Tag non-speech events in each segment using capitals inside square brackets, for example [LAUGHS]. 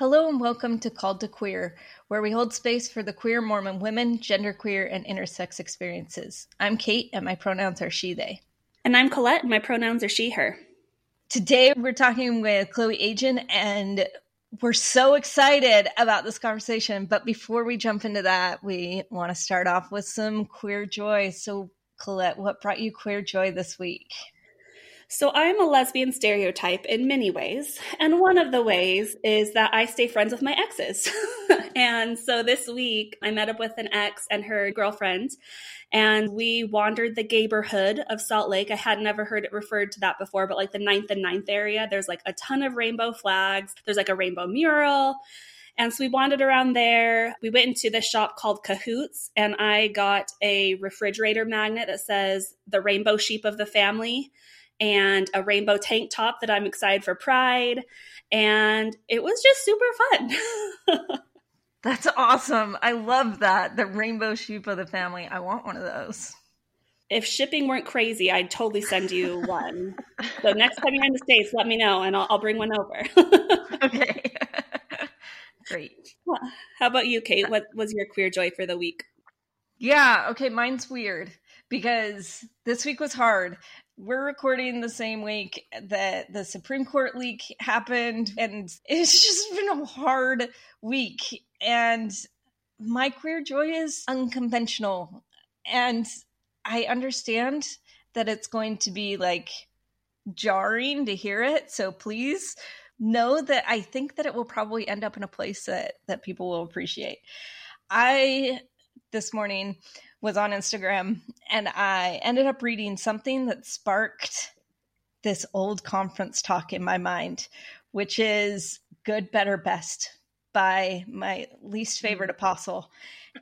Hello and welcome to Called to Queer, where we hold space for the queer Mormon women, genderqueer, and intersex experiences. I'm Kate, and my pronouns are she, they. And I'm Colette, and my pronouns are she, her. Today we're talking with Chloe Agyin, and we're so excited about this conversation. But before we jump into that, we want to start off with some queer joy. So, Colette, what brought you queer joy this week? So, I'm a lesbian stereotype in many ways. And one of the ways is that I stay friends with my exes. [LAUGHS] and so this week, I met up with an ex and her girlfriend, and we wandered the neighborhood of Salt Lake. I had never heard it referred to that before, but like the ninth and ninth area, there's like a ton of rainbow flags, there's like a rainbow mural. And so we wandered around there. We went into this shop called Cahoots, and I got a refrigerator magnet that says the rainbow sheep of the family and a rainbow tank top that I'm excited for Pride. And it was just super fun. [LAUGHS] That's awesome. I love that. The rainbow sheep of the family. I want one of those. If shipping weren't crazy, I'd totally send you one. so next time you're in the States, let me know and I'll, I'll bring one over. [LAUGHS] okay. [LAUGHS] Great. How about you, Kate? What was your queer joy for the week? Yeah, okay, mine's weird because this week was hard we're recording the same week that the Supreme Court leak happened, and it's just been a hard week. And my queer joy is unconventional. And I understand that it's going to be like jarring to hear it. So please know that I think that it will probably end up in a place that, that people will appreciate. I, this morning, was on Instagram and I ended up reading something that sparked this old conference talk in my mind, which is Good, Better, Best by my least favorite apostle.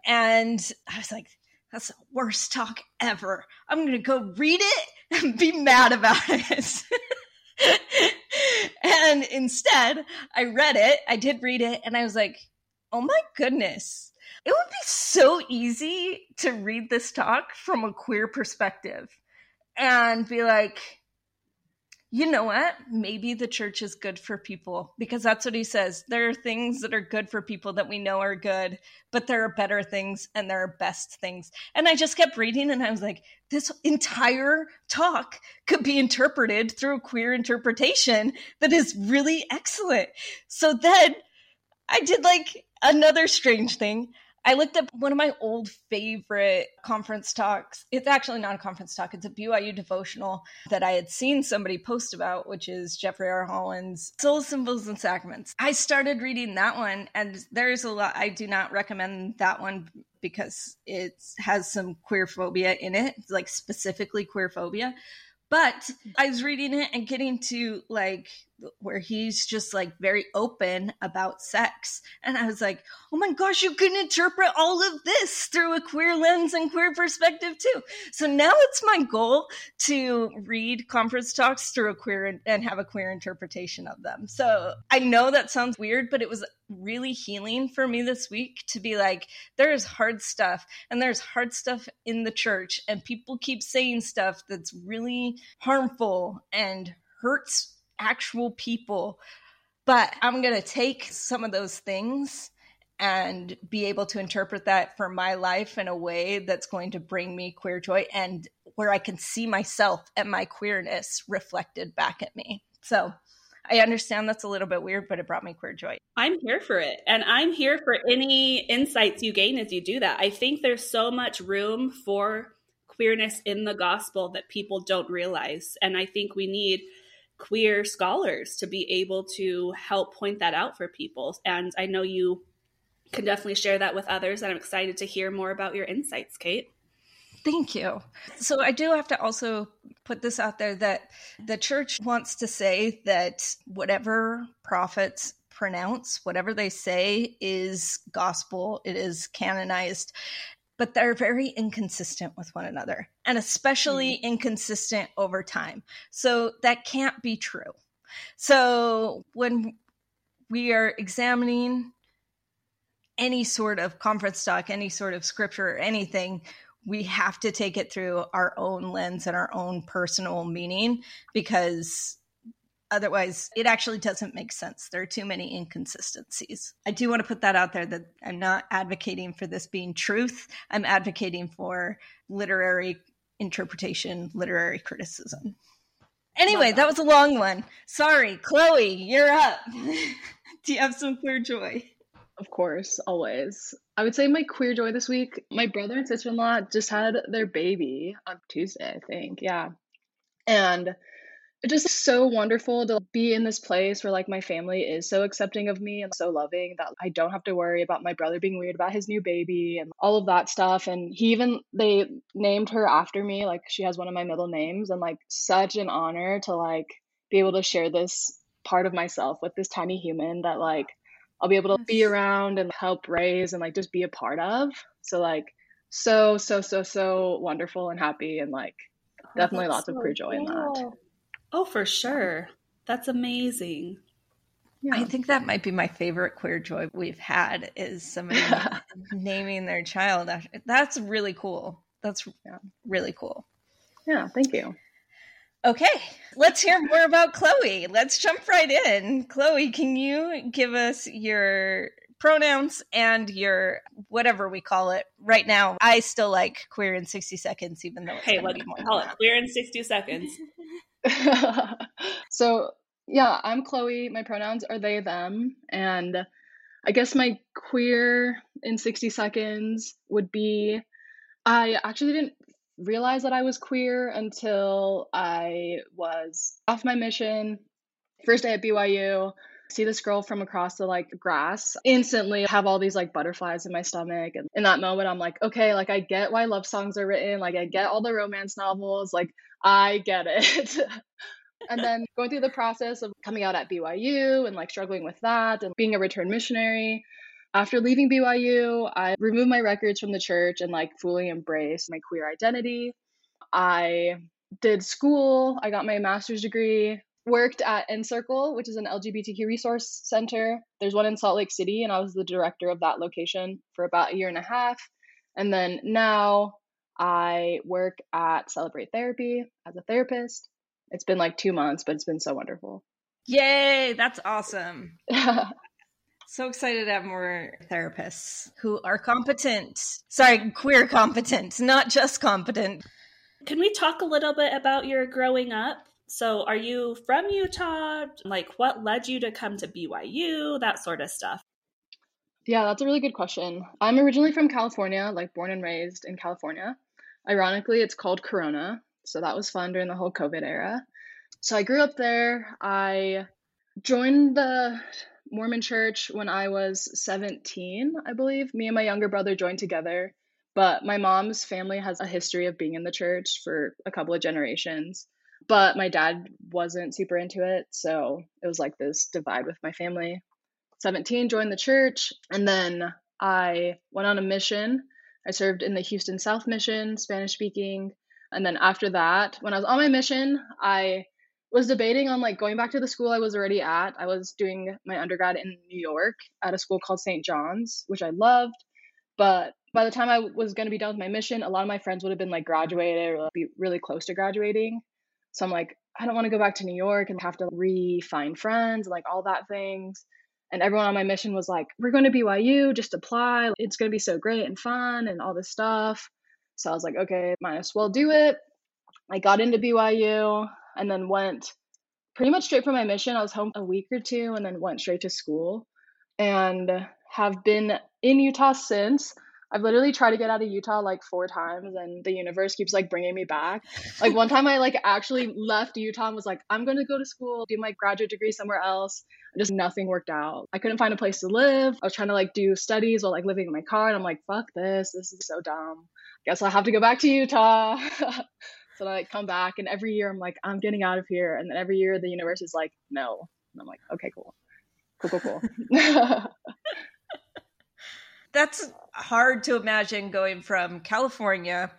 And I was like, that's the worst talk ever. I'm going to go read it and be mad about it. [LAUGHS] and instead, I read it. I did read it and I was like, oh my goodness it would be so easy to read this talk from a queer perspective and be like, you know what? Maybe the church is good for people because that's what he says. There are things that are good for people that we know are good, but there are better things and there are best things. And I just kept reading and I was like, this entire talk could be interpreted through a queer interpretation that is really excellent. So then I did like another strange thing. I looked up one of my old favorite conference talks. It's actually not a conference talk, it's a BYU devotional that I had seen somebody post about, which is Jeffrey R. Holland's Soul Symbols and Sacraments. I started reading that one, and there's a lot, I do not recommend that one because it has some queer phobia in it, like specifically queer phobia. But I was reading it and getting to like where he's just like very open about sex. And I was like, oh my gosh, you can interpret all of this through a queer lens and queer perspective too. So now it's my goal to read conference talks through a queer and have a queer interpretation of them. So I know that sounds weird, but it was really healing for me this week to be like, there's hard stuff and there's hard stuff in the church, and people keep saying stuff that's really harmful and hurts actual people. But I'm going to take some of those things and be able to interpret that for my life in a way that's going to bring me queer joy and where I can see myself and my queerness reflected back at me. So I understand that's a little bit weird, but it brought me queer joy. I'm here for it. And I'm here for any insights you gain as you do that. I think there's so much room for queerness in the gospel that people don't realize. And I think we need queer scholars to be able to help point that out for people. And I know you can definitely share that with others. And I'm excited to hear more about your insights, Kate. Thank you. So I do have to also put this out there that the church wants to say that whatever prophets pronounce, whatever they say is gospel, it is canonized but they're very inconsistent with one another and especially mm-hmm. inconsistent over time. So that can't be true. So when we are examining any sort of conference talk, any sort of scripture, or anything, we have to take it through our own lens and our own personal meaning because Otherwise, it actually doesn't make sense. There are too many inconsistencies. I do want to put that out there that I'm not advocating for this being truth. I'm advocating for literary interpretation, literary criticism. Anyway, that was a long one. Sorry, Chloe, you're up. [LAUGHS] do you have some queer joy? Of course, always. I would say my queer joy this week, my brother and sister in law just had their baby on Tuesday, I think. Yeah. And just so wonderful to be in this place where like my family is so accepting of me and so loving that I don't have to worry about my brother being weird about his new baby and all of that stuff. And he even they named her after me, like she has one of my middle names, and like such an honor to like be able to share this part of myself with this tiny human that like I'll be able to be around and help raise and like just be a part of. So like so so so so wonderful and happy and like oh, definitely lots so of queer joy cool. in that. Oh, for sure. That's amazing. Yeah. I think that might be my favorite queer joy we've had is somebody [LAUGHS] naming their child after. That's really cool. That's yeah. really cool. Yeah, thank you. Okay, let's hear more about Chloe. Let's jump right in. Chloe, can you give us your pronouns and your whatever we call it right now? I still like queer in 60 seconds, even though it's hey, let's call it queer in 60 seconds. [LAUGHS] [LAUGHS] so yeah, I'm Chloe. My pronouns are they, them. And I guess my queer in 60 seconds would be I actually didn't realize that I was queer until I was off my mission. First day at BYU, see this girl from across the like grass, instantly have all these like butterflies in my stomach. And in that moment, I'm like, okay, like I get why love songs are written. Like I get all the romance novels. Like I get it. [LAUGHS] and then going through the process of coming out at BYU and like struggling with that and being a return missionary. After leaving BYU, I removed my records from the church and like fully embraced my queer identity. I did school, I got my master's degree, worked at Encircle, which is an LGBTQ resource center. There's one in Salt Lake City, and I was the director of that location for about a year and a half. And then now I work at Celebrate Therapy as a therapist. It's been like two months, but it's been so wonderful. Yay, that's awesome. [LAUGHS] so excited to have more therapists who are competent. Sorry, queer competent, not just competent. Can we talk a little bit about your growing up? So, are you from Utah? Like, what led you to come to BYU? That sort of stuff. Yeah, that's a really good question. I'm originally from California, like born and raised in California. Ironically, it's called Corona. So that was fun during the whole COVID era. So I grew up there. I joined the Mormon church when I was 17, I believe. Me and my younger brother joined together. But my mom's family has a history of being in the church for a couple of generations. But my dad wasn't super into it. So it was like this divide with my family. 17, joined the church. And then I went on a mission I served in the Houston South Mission, Spanish speaking. And then after that, when I was on my mission, I was debating on like going back to the school I was already at. I was doing my undergrad in New York at a school called St. John's, which I loved. But by the time I was going to be done with my mission, a lot of my friends would have been like graduated or be really close to graduating. So I'm like, I don't want to go back to New York and have to re-find friends and like all that things. And everyone on my mission was like, we're going to BYU, just apply. It's going to be so great and fun and all this stuff. So I was like, okay, might as well do it. I got into BYU and then went pretty much straight from my mission. I was home a week or two and then went straight to school and have been in Utah since. I've literally tried to get out of Utah like four times and the universe keeps like bringing me back. Like one time I like actually left Utah and was like, I'm going to go to school, do my graduate degree somewhere else. And just nothing worked out. I couldn't find a place to live. I was trying to like do studies while like living in my car and I'm like, fuck this. This is so dumb. Guess I'll have to go back to Utah. [LAUGHS] so I like come back and every year I'm like, I'm getting out of here. And then every year the universe is like, no. And I'm like, okay, cool. Cool, cool, cool. [LAUGHS] [LAUGHS] That's hard to imagine going from California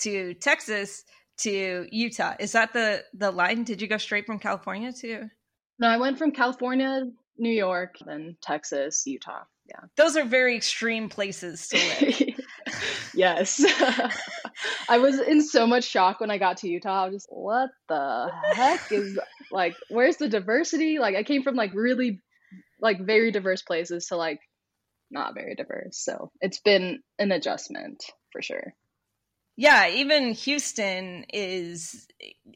to Texas to Utah. Is that the the line? Did you go straight from California to? No, I went from California, New York, then Texas, Utah. Yeah. Those are very extreme places to live. [LAUGHS] yes. [LAUGHS] I was in so much shock when I got to Utah. I was just, what the heck is [LAUGHS] like, where's the diversity? Like, I came from like really, like, very diverse places to like not very diverse. So it's been an adjustment for sure. Yeah, even Houston is,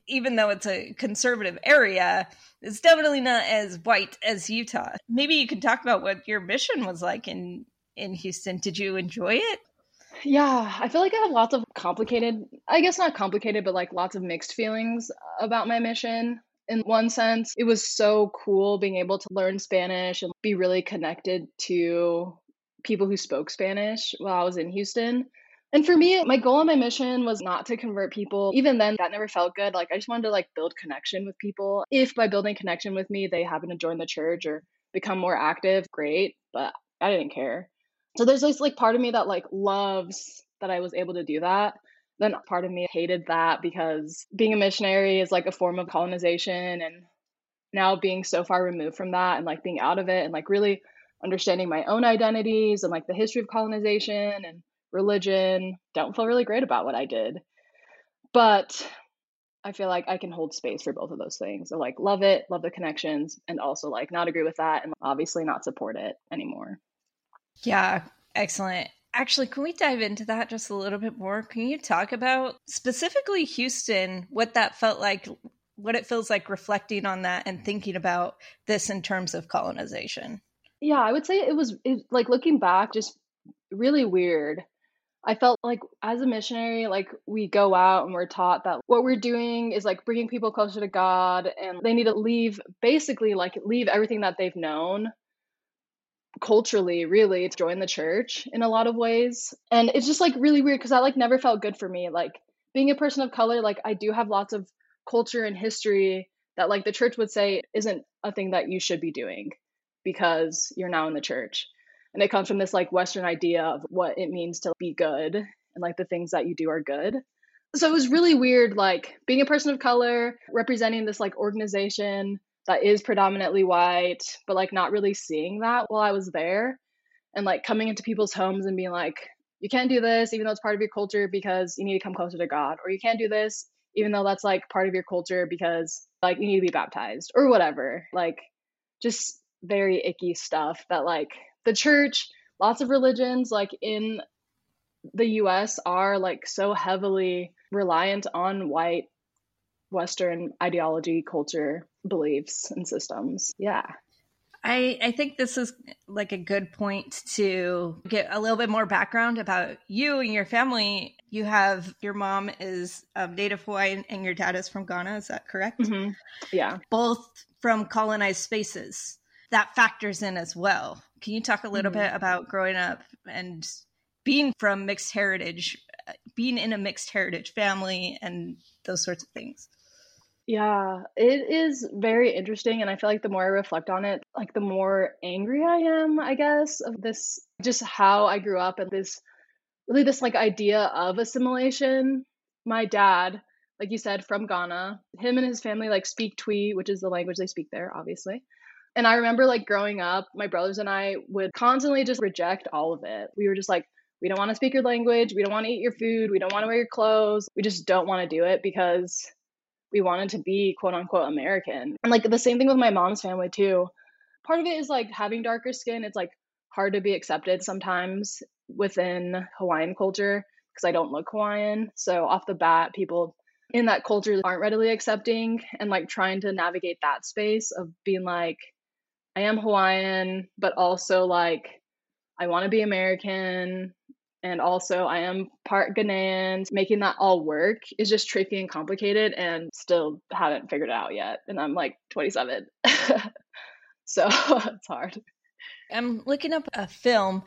even though it's a conservative area, it's definitely not as white as Utah. Maybe you could talk about what your mission was like in in Houston. Did you enjoy it? Yeah, I feel like I have lots of complicated, I guess not complicated, but like lots of mixed feelings about my mission. In one sense, it was so cool being able to learn Spanish and be really connected to people who spoke Spanish while I was in Houston. And for me, my goal and my mission was not to convert people. Even then, that never felt good. Like I just wanted to like build connection with people. If by building connection with me, they happen to join the church or become more active, great. But I didn't care. So there's this like part of me that like loves that I was able to do that. Then part of me hated that because being a missionary is like a form of colonization and now being so far removed from that and like being out of it and like really understanding my own identities and like the history of colonization and religion. Don't feel really great about what I did. But I feel like I can hold space for both of those things. So like love it, love the connections, and also like not agree with that and obviously not support it anymore. Yeah, excellent. Actually, can we dive into that just a little bit more? Can you talk about specifically Houston, what that felt like, what it feels like reflecting on that and thinking about this in terms of colonization? Yeah, I would say it was it, like looking back, just really weird. I felt like as a missionary, like we go out and we're taught that what we're doing is like bringing people closer to God and they need to leave basically like leave everything that they've known culturally really to join the church in a lot of ways. And it's just like really weird because that like never felt good for me. Like being a person of color, like I do have lots of culture and history that like the church would say isn't a thing that you should be doing because you're now in the church. And it comes from this like Western idea of what it means to be good and like the things that you do are good. So it was really weird, like being a person of color, representing this like organization that is predominantly white, but like not really seeing that while I was there. And like coming into people's homes and being like, you can't do this, even though it's part of your culture, because you need to come closer to God. Or you can't do this, even though that's like part of your culture, because like you need to be baptized or whatever. Like just very icky stuff that like the church, lots of religions like in the US are like so heavily reliant on white Western ideology, culture, beliefs, and systems. Yeah. I, I think this is like a good point to get a little bit more background about you and your family. You have your mom is um, Native Hawaiian and your dad is from Ghana. Is that correct? Mm-hmm. Yeah. Both from colonized spaces. That factors in as well. Can you talk a little mm-hmm. bit about growing up and being from mixed heritage, being in a mixed heritage family, and those sorts of things? Yeah, it is very interesting. And I feel like the more I reflect on it, like the more angry I am, I guess, of this just how I grew up and this really this like idea of assimilation. My dad, like you said, from Ghana, him and his family like speak Twi, which is the language they speak there, obviously. And I remember like growing up, my brothers and I would constantly just reject all of it. We were just like, we don't want to speak your language. We don't want to eat your food. We don't want to wear your clothes. We just don't want to do it because we wanted to be quote unquote American. And like the same thing with my mom's family too. Part of it is like having darker skin, it's like hard to be accepted sometimes within Hawaiian culture because I don't look Hawaiian. So off the bat, people in that culture aren't readily accepting and like trying to navigate that space of being like, I am Hawaiian, but also like I want to be American and also I am part Ghanaian. Making that all work is just tricky and complicated and still haven't figured it out yet. And I'm like 27. [LAUGHS] so [LAUGHS] it's hard. I'm looking up a film.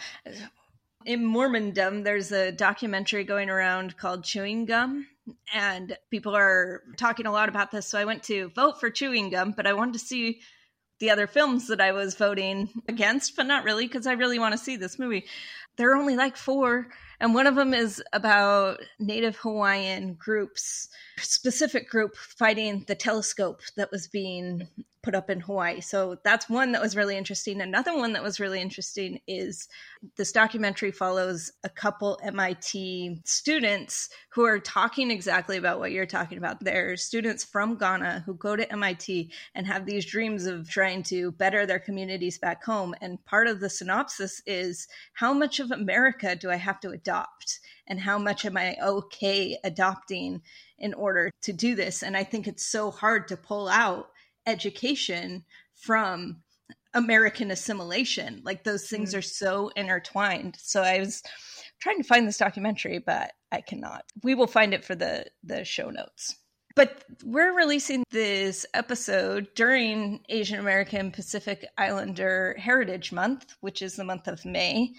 In Mormondom, there's a documentary going around called Chewing Gum, and people are talking a lot about this. So I went to vote for Chewing Gum, but I wanted to see the other films that I was voting against, but not really because I really want to see this movie. There are only like four, And one of them is about Native Hawaiian groups, specific group fighting the telescope that was being put up in Hawaii. So that's one that was really interesting. Another one that was really interesting is this documentary follows a couple MIT students who are talking exactly about what you're talking about. They're students from Ghana who go to MIT and have these dreams of trying to better their communities back home. And part of the synopsis is how much of America do I have to adopt? And how much am I okay adopting in order to do this? And I think it's so hard to pull out education from American assimilation. Like those things mm. are so intertwined. So I was trying to find this documentary, but I cannot. We will find it for the the show notes. But we're releasing this episode during Asian American Pacific Islander Heritage Month, which is the month of May.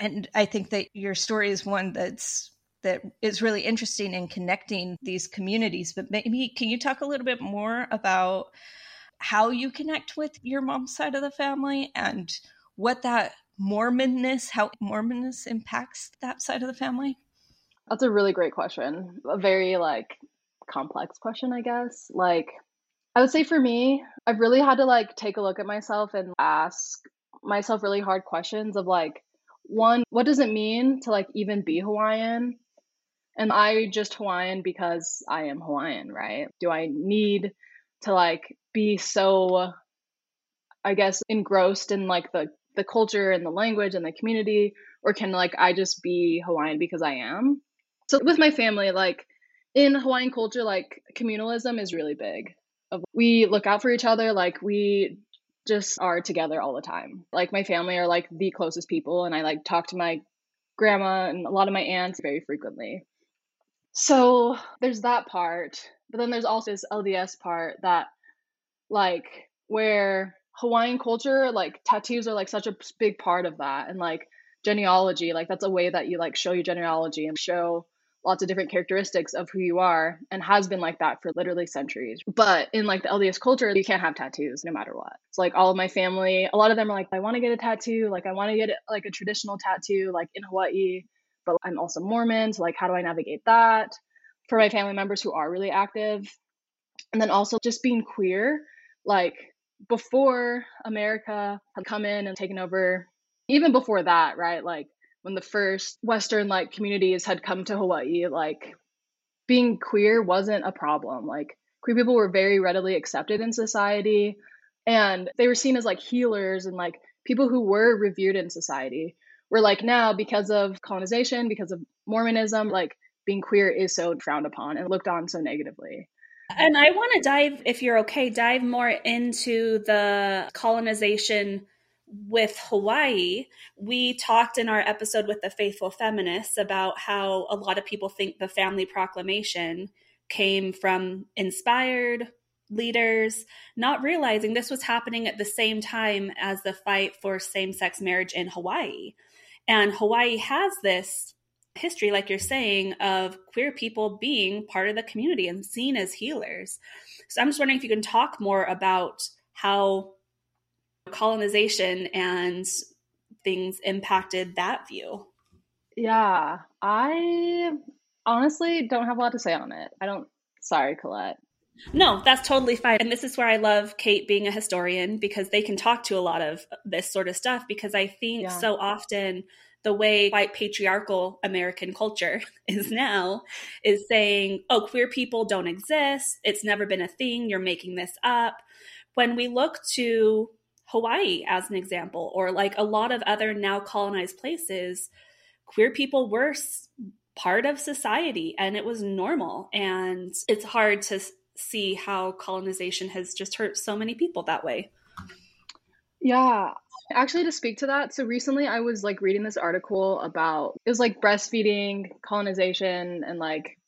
And I think that your story is one that's that is really interesting in connecting these communities. But maybe can you talk a little bit more about how you connect with your mom's side of the family and what that Mormonness, how Mormonness impacts that side of the family? That's a really great question. A very like complex question, I guess. Like I would say for me, I've really had to like take a look at myself and ask myself really hard questions of like one, what does it mean to like even be Hawaiian? Am I just Hawaiian because I am Hawaiian, right? Do I need to like be so i guess engrossed in like the the culture and the language and the community or can like i just be hawaiian because i am so with my family like in hawaiian culture like communalism is really big we look out for each other like we just are together all the time like my family are like the closest people and i like talk to my grandma and a lot of my aunts very frequently so there's that part but then there's also this lds part that like where Hawaiian culture, like tattoos are like such a big part of that. And like genealogy, like that's a way that you like show your genealogy and show lots of different characteristics of who you are and has been like that for literally centuries. But in like the LDS culture, you can't have tattoos no matter what. It's like all of my family, a lot of them are like, I want to get a tattoo. Like I want to get like a traditional tattoo, like in Hawaii, but I'm also Mormon. So like, how do I navigate that? For my family members who are really active. And then also just being queer like before America had come in and taken over, even before that, right? Like when the first Western like communities had come to Hawaii, like being queer wasn't a problem. Like queer people were very readily accepted in society and they were seen as like healers and like people who were revered in society. Where like now, because of colonization, because of Mormonism, like being queer is so frowned upon and looked on so negatively. And I want to dive, if you're okay, dive more into the colonization with Hawaii. We talked in our episode with the Faithful Feminists about how a lot of people think the Family Proclamation came from inspired leaders, not realizing this was happening at the same time as the fight for same sex marriage in Hawaii. And Hawaii has this history, like you're saying, of queer people being part of the community and seen as healers. So I'm just wondering if you can talk more about how colonization and things impacted that view. Yeah, I honestly don't have a lot to say on it. I don't, sorry, Colette. No, that's totally fine. And this is where I love Kate being a historian because they can talk to a lot of this sort of stuff because I think yeah. so often the way white patriarchal American culture [LAUGHS] is now is saying, oh, queer people don't exist. It's never been a thing. You're making this up. When we look to Hawaii as an example, or like a lot of other now colonized places, queer people were part of society and it was normal. And it's hard to see how colonization has just hurt so many people that way. Yeah, Actually, to speak to that, so recently I was like reading this article about it was like breastfeeding, colonization, and like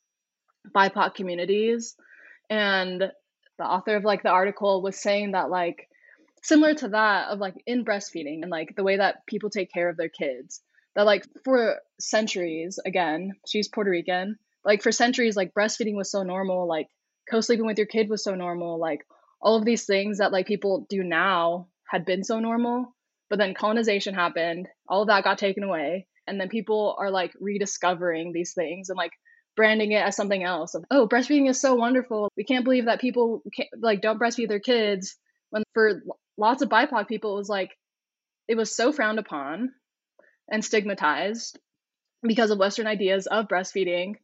BIPOC communities. And the author of like the article was saying that like similar to that of like in breastfeeding and like the way that people take care of their kids, that like for centuries, again, she's Puerto Rican, like for centuries, like breastfeeding was so normal, like co sleeping with your kid was so normal, like all of these things that like people do now had been so normal but then colonization happened, all of that got taken away. and then people are like rediscovering these things and like branding it as something else of oh breastfeeding is so wonderful we can't believe that people like don't breastfeed their kids when for lots of bipoc people it was like it was so frowned upon and stigmatized because of western ideas of breastfeeding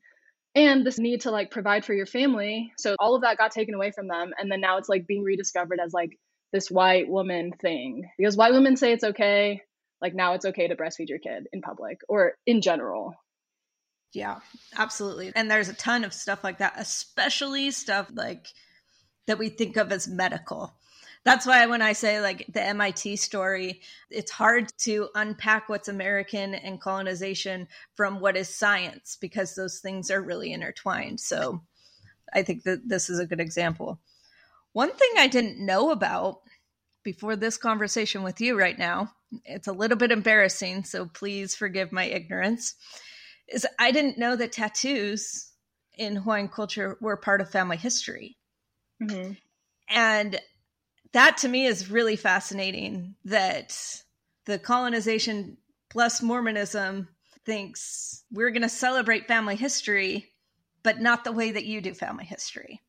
and this need to like provide for your family. So all of that got taken away from them and then now it's like being rediscovered as like this white woman thing. Because white women say it's okay like now it's okay to breastfeed your kid in public or in general. Yeah absolutely. And there's a ton of stuff like that especially stuff like that we think of as medical that's why when I say like the MIT story, it's hard to unpack what's American and colonization from what is science because those things are really intertwined. So I think that this is a good example. One thing I didn't know about before this conversation with you right now, it's a little bit embarrassing, so please forgive my ignorance, is I didn't know that tattoos in Hawaiian culture were part of family history. Mm-hmm. And that to me is really fascinating that the colonization plus Mormonism thinks we're going to celebrate family history, but not the way that you do family history.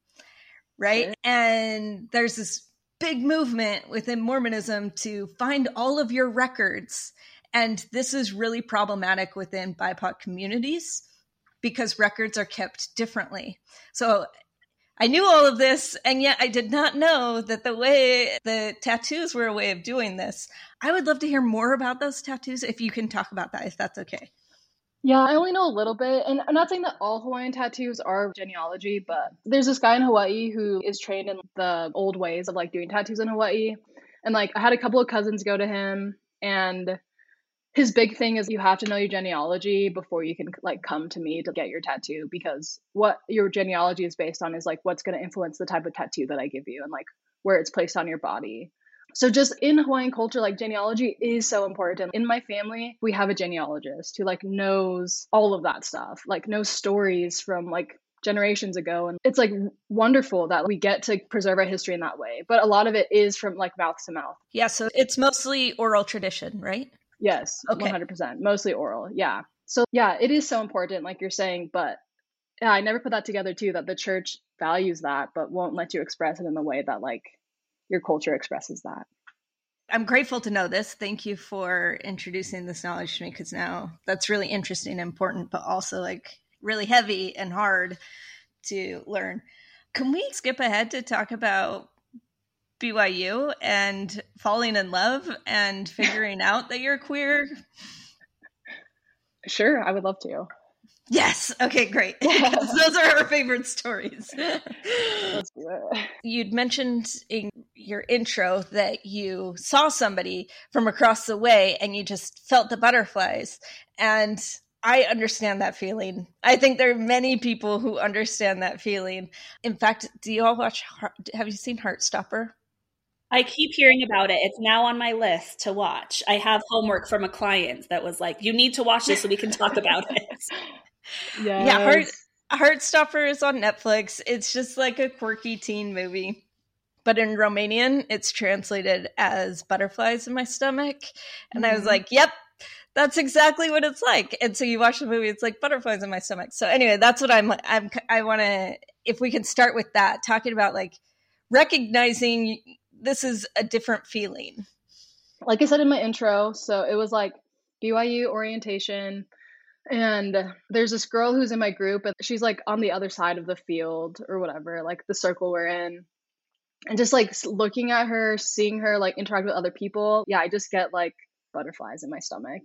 Right. And there's this big movement within Mormonism to find all of your records. And this is really problematic within BIPOC communities because records are kept differently. So I knew all of this, and yet I did not know that the way the tattoos were a way of doing this. I would love to hear more about those tattoos if you can talk about that, if that's okay. Yeah, I only know a little bit. And I'm not saying that all Hawaiian tattoos are genealogy, but there's this guy in Hawaii who is trained in the old ways of like doing tattoos in Hawaii. And like I had a couple of cousins go to him and his big thing is you have to know your genealogy before you can like come to me to get your tattoo because what your genealogy is based on is like what's going to influence the type of tattoo that I give you and like where it's placed on your body. So just in Hawaiian culture like genealogy is so important. In my family, we have a genealogist who like knows all of that stuff, like knows stories from like generations ago and it's like wonderful that we get to preserve our history in that way but a lot of it is from like mouth to mouth yeah so it's mostly oral tradition right Yes, okay. 100%. Mostly oral. Yeah. So, yeah, it is so important, like you're saying, but yeah, I never put that together too that the church values that, but won't let you express it in the way that, like, your culture expresses that. I'm grateful to know this. Thank you for introducing this knowledge to me because now that's really interesting and important, but also like really heavy and hard to learn. Can we skip ahead to talk about BYU and falling in love and figuring [LAUGHS] out that you're queer? Sure, I would love to. Yes. Okay, great. [LAUGHS] [LAUGHS] Those are our favorite stories. Let's do it. You'd mentioned in your intro that you saw somebody from across the way and you just felt the butterflies. And I understand that feeling. I think there are many people who understand that feeling. In fact, do you all watch? Have you seen Heartstopper? I keep hearing about it. It's now on my list to watch. I have homework from a client that was like, "You need to watch this so we can talk about it." yes. [LAUGHS] Yeah, Heart Heartstopper is on Netflix. It's just like a quirky teen movie. But in Romanian, it's translated as butterflies in my stomach. And mm-hmm. I was mm-hmm. like, yep, that's exactly what it's like. And so you watch the movie, it's like butterflies in my stomach. So anyway, that's what I'm, I'm I want to, if we can start with that, talking about like recognizing this is a different feeling. Like I said in my intro, so it was like BYU orientation. And there's this girl who's in my group, and she's like on the other side of the field or whatever, like the circle we're in. And just like looking at her, seeing her like interact with other people, yeah, I just get like butterflies in my stomach.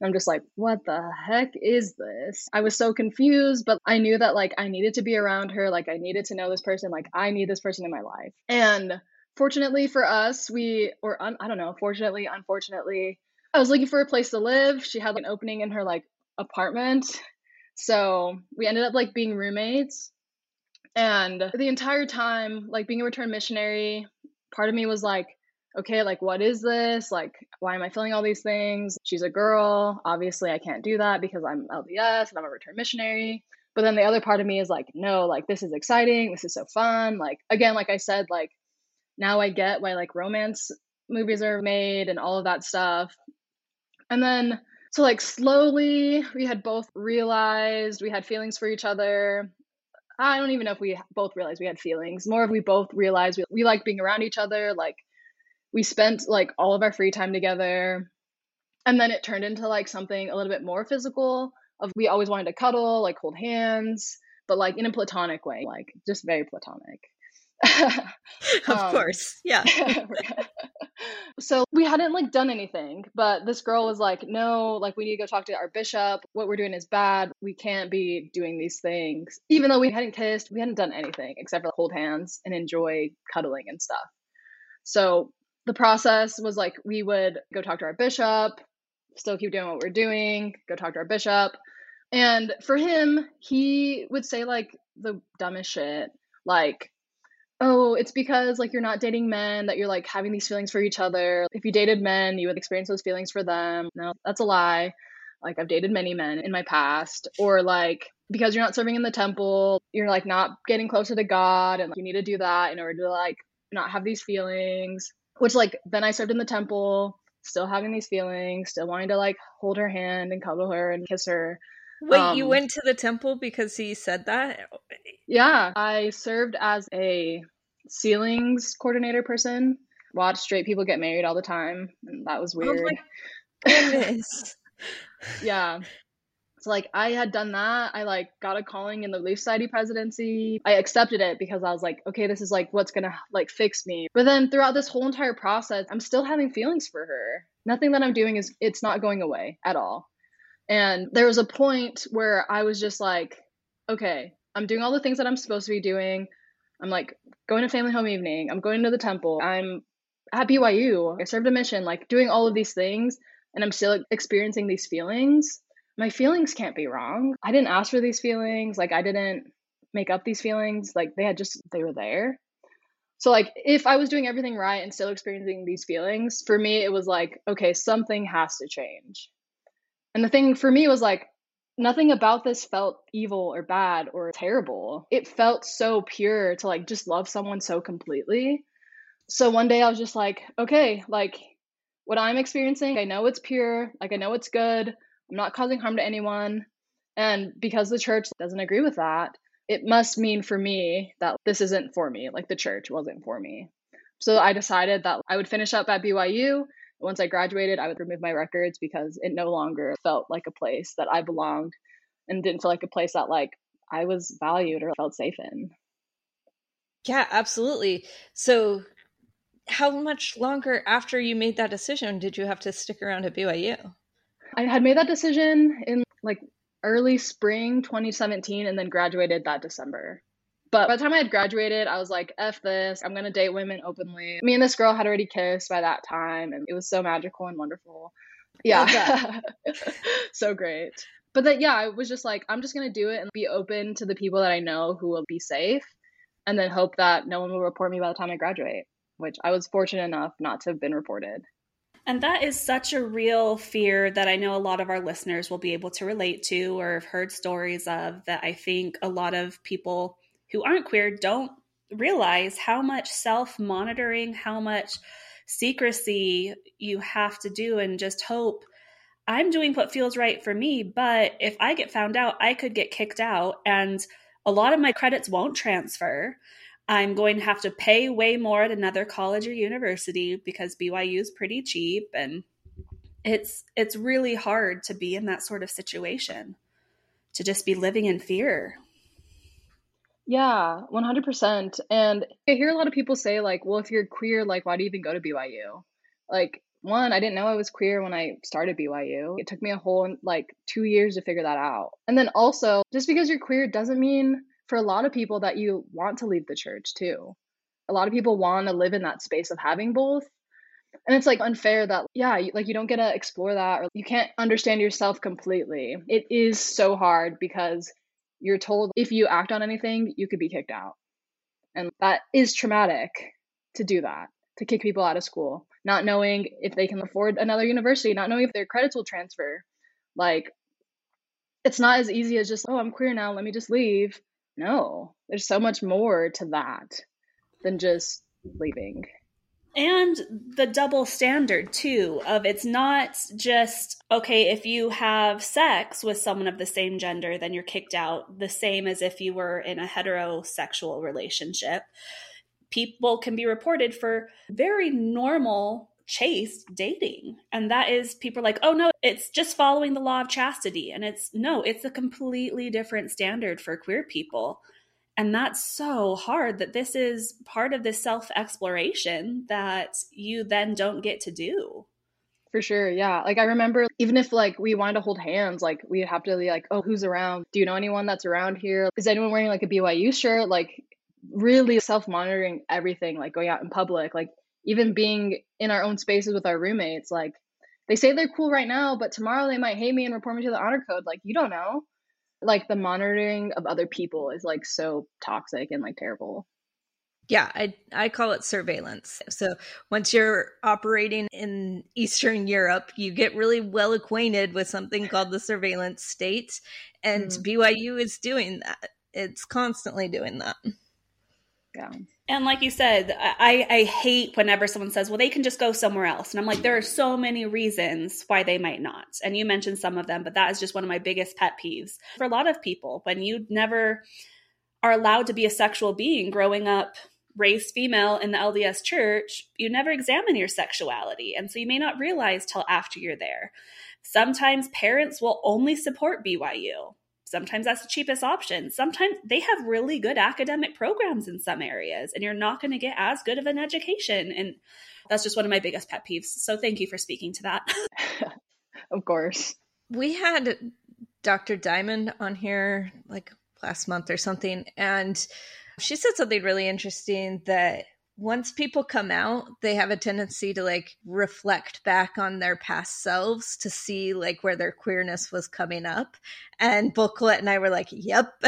And I'm just like, what the heck is this? I was so confused, but I knew that like I needed to be around her. Like I needed to know this person. Like I need this person in my life. And fortunately for us, we, or un, I don't know, fortunately, unfortunately, I was looking for a place to live. She had like, an opening in her like apartment. So we ended up like being roommates. And the entire time, like being a return missionary, part of me was like, okay, like, what is this? Like, why am I feeling all these things? She's a girl. Obviously, I can't do that because I'm LDS and I'm a return missionary. But then the other part of me is like, no, like, this is exciting. This is so fun. Like, again, like I said, like, now I get why like romance movies are made and all of that stuff. And then So, like, slowly, we had both realized we had feelings for each other. I don't even know if we both realized we had feelings. More of we both realized we, we like being around each other. Like, we spent like all of our free time together. And then it turned into like something a little bit more physical of we always wanted to cuddle, like hold hands, but like in a platonic way, like just very platonic. [LAUGHS] of um, course. Yeah. [LAUGHS] so we hadn't like done anything, but this girl was like, "No, like we need to go talk to our bishop. What we're doing is bad. We can't be doing these things." Even though we hadn't kissed, we hadn't done anything except for hold hands and enjoy cuddling and stuff. So the process was like we would go talk to our bishop, still keep doing what we're doing, go talk to our bishop. And for him, he would say like the dumbest shit, like, oh, it's because like you're not dating men that you're like having these feelings for each other. If you dated men, you would experience those feelings for them. No, that's a lie. Like I've dated many men in my past. Or like because you're not serving in the temple, you're like not getting closer to God and like, you need to do that in order to like not have these feelings. Which like then I served in the temple, still having these feelings, still wanting to like hold her hand and cuddle her and kiss her. Wait, um, you went to the temple because he said that? Yeah, I served as a sealings coordinator person. Watched straight people get married all the time, and that was oh weird. Oh [LAUGHS] goodness. yeah. So like I had done that. I like got a calling in the Relief Society presidency. I accepted it because I was like, okay, this is like what's gonna like fix me. But then throughout this whole entire process, I'm still having feelings for her. Nothing that I'm doing is it's not going away at all. And there was a point where I was just like, okay, I'm doing all the things that I'm supposed to be doing. I'm like going to family home evening. I'm going to the temple. I'm at BYU. I served a mission, like doing all of these things, and I'm still experiencing these feelings. My feelings can't be wrong. I didn't ask for these feelings. Like I didn't make up these feelings. Like they had just they were there. So like if I was doing everything right and still experiencing these feelings, for me it was like, okay, something has to change. And the thing for me was like, nothing about this felt evil or bad or terrible. It felt so pure to like just love someone so completely. So one day I was just like, okay, like what I'm experiencing, I know it's pure, like I know it's good. I'm not causing harm to anyone. And because the church doesn't agree with that, it must mean for me that this isn't for me, like the church wasn't for me. So I decided that I would finish up at BYU once I graduated, I would remove my records because it no longer felt like a place that I belonged and didn't feel like a place that like I was valued or felt safe in. Yeah, absolutely. So how much longer after you made that decision did you have to stick around at BYU? I had made that decision in like early spring 2017 and then graduated that December. But by the time I had graduated, I was like, F this, I'm gonna date women openly. Me and this girl had already kissed by that time, and it was so magical and wonderful. Yeah. [LAUGHS] so great. But that, yeah, I was just like, I'm just gonna do it and be open to the people that I know who will be safe, and then hope that no one will report me by the time I graduate, which I was fortunate enough not to have been reported. And that is such a real fear that I know a lot of our listeners will be able to relate to or have heard stories of that I think a lot of people who aren't queer don't realize how much self monitoring, how much secrecy you have to do, and just hope I'm doing what feels right for me. But if I get found out, I could get kicked out, and a lot of my credits won't transfer. I'm going to have to pay way more at another college or university because BYU is pretty cheap and it's it's really hard to be in that sort of situation to just be living in fear. Yeah, 100%. And I hear a lot of people say, like, well, if you're queer, like, why do you even go to BYU? Like, one, I didn't know I was queer when I started BYU. It took me a whole, like, two years to figure that out. And then also, just because you're queer doesn't mean for a lot of people that you want to leave the church, too. A lot of people want to live in that space of having both. And it's like unfair that, yeah, you, like you don't get to explore that or you can't understand yourself completely. It is so hard because you're told if you act on anything, you could be kicked out. And that is traumatic to do that, to kick people out of school, not knowing if they can afford another university, not knowing if their credits will transfer. Like, it's not as easy as just, oh, I'm queer now, let me just leave. No, there's so much more to that than just leaving. And the double standard too of it's not just okay if you have sex with someone of the same gender then you're kicked out the same as if you were in a heterosexual relationship. People can be reported for very normal chaste dating. And that is people like oh no it's just following the law of chastity. And it's no it's a completely different standard for queer people and that's so hard that this is part of this self exploration that you then don't get to do. For sure. Yeah. Like I remember even if like we wanted to hold hands, like we'd have to be like, oh, who's around? Do you know anyone that's around here? Is anyone wearing like a BYU shirt? Like really self monitoring everything, like going out in public, like even being in our own spaces with our roommates. Like they say they're cool right now, but tomorrow they might hate me and report me to the honor code. Like you don't know like the monitoring of other people is like so toxic and like terrible. Yeah, I I call it surveillance. So once you're operating in Eastern Europe, you get really well acquainted with something called the surveillance state, and mm-hmm. BYU is doing that. It's constantly doing that. Yeah. And like you said, I, I hate whenever someone says, well, they can just go somewhere else. And I'm like, there are so many reasons why they might not. And you mentioned some of them, but that is just one of my biggest pet peeves. For a lot of people, when you never are allowed to be a sexual being growing up raised female in the LDS church, you never examine your sexuality. And so you may not realize till after you're there. Sometimes parents will only support BYU Sometimes that's the cheapest option. Sometimes they have really good academic programs in some areas, and you're not going to get as good of an education. And that's just one of my biggest pet peeves. So thank you for speaking to that. [LAUGHS] of course. We had Dr. Diamond on here like last month or something, and she said something really interesting that once people come out, they have a tendency to like reflect back on their past selves to see like where their queerness was coming up. And Colette and I were like, yep. [LAUGHS]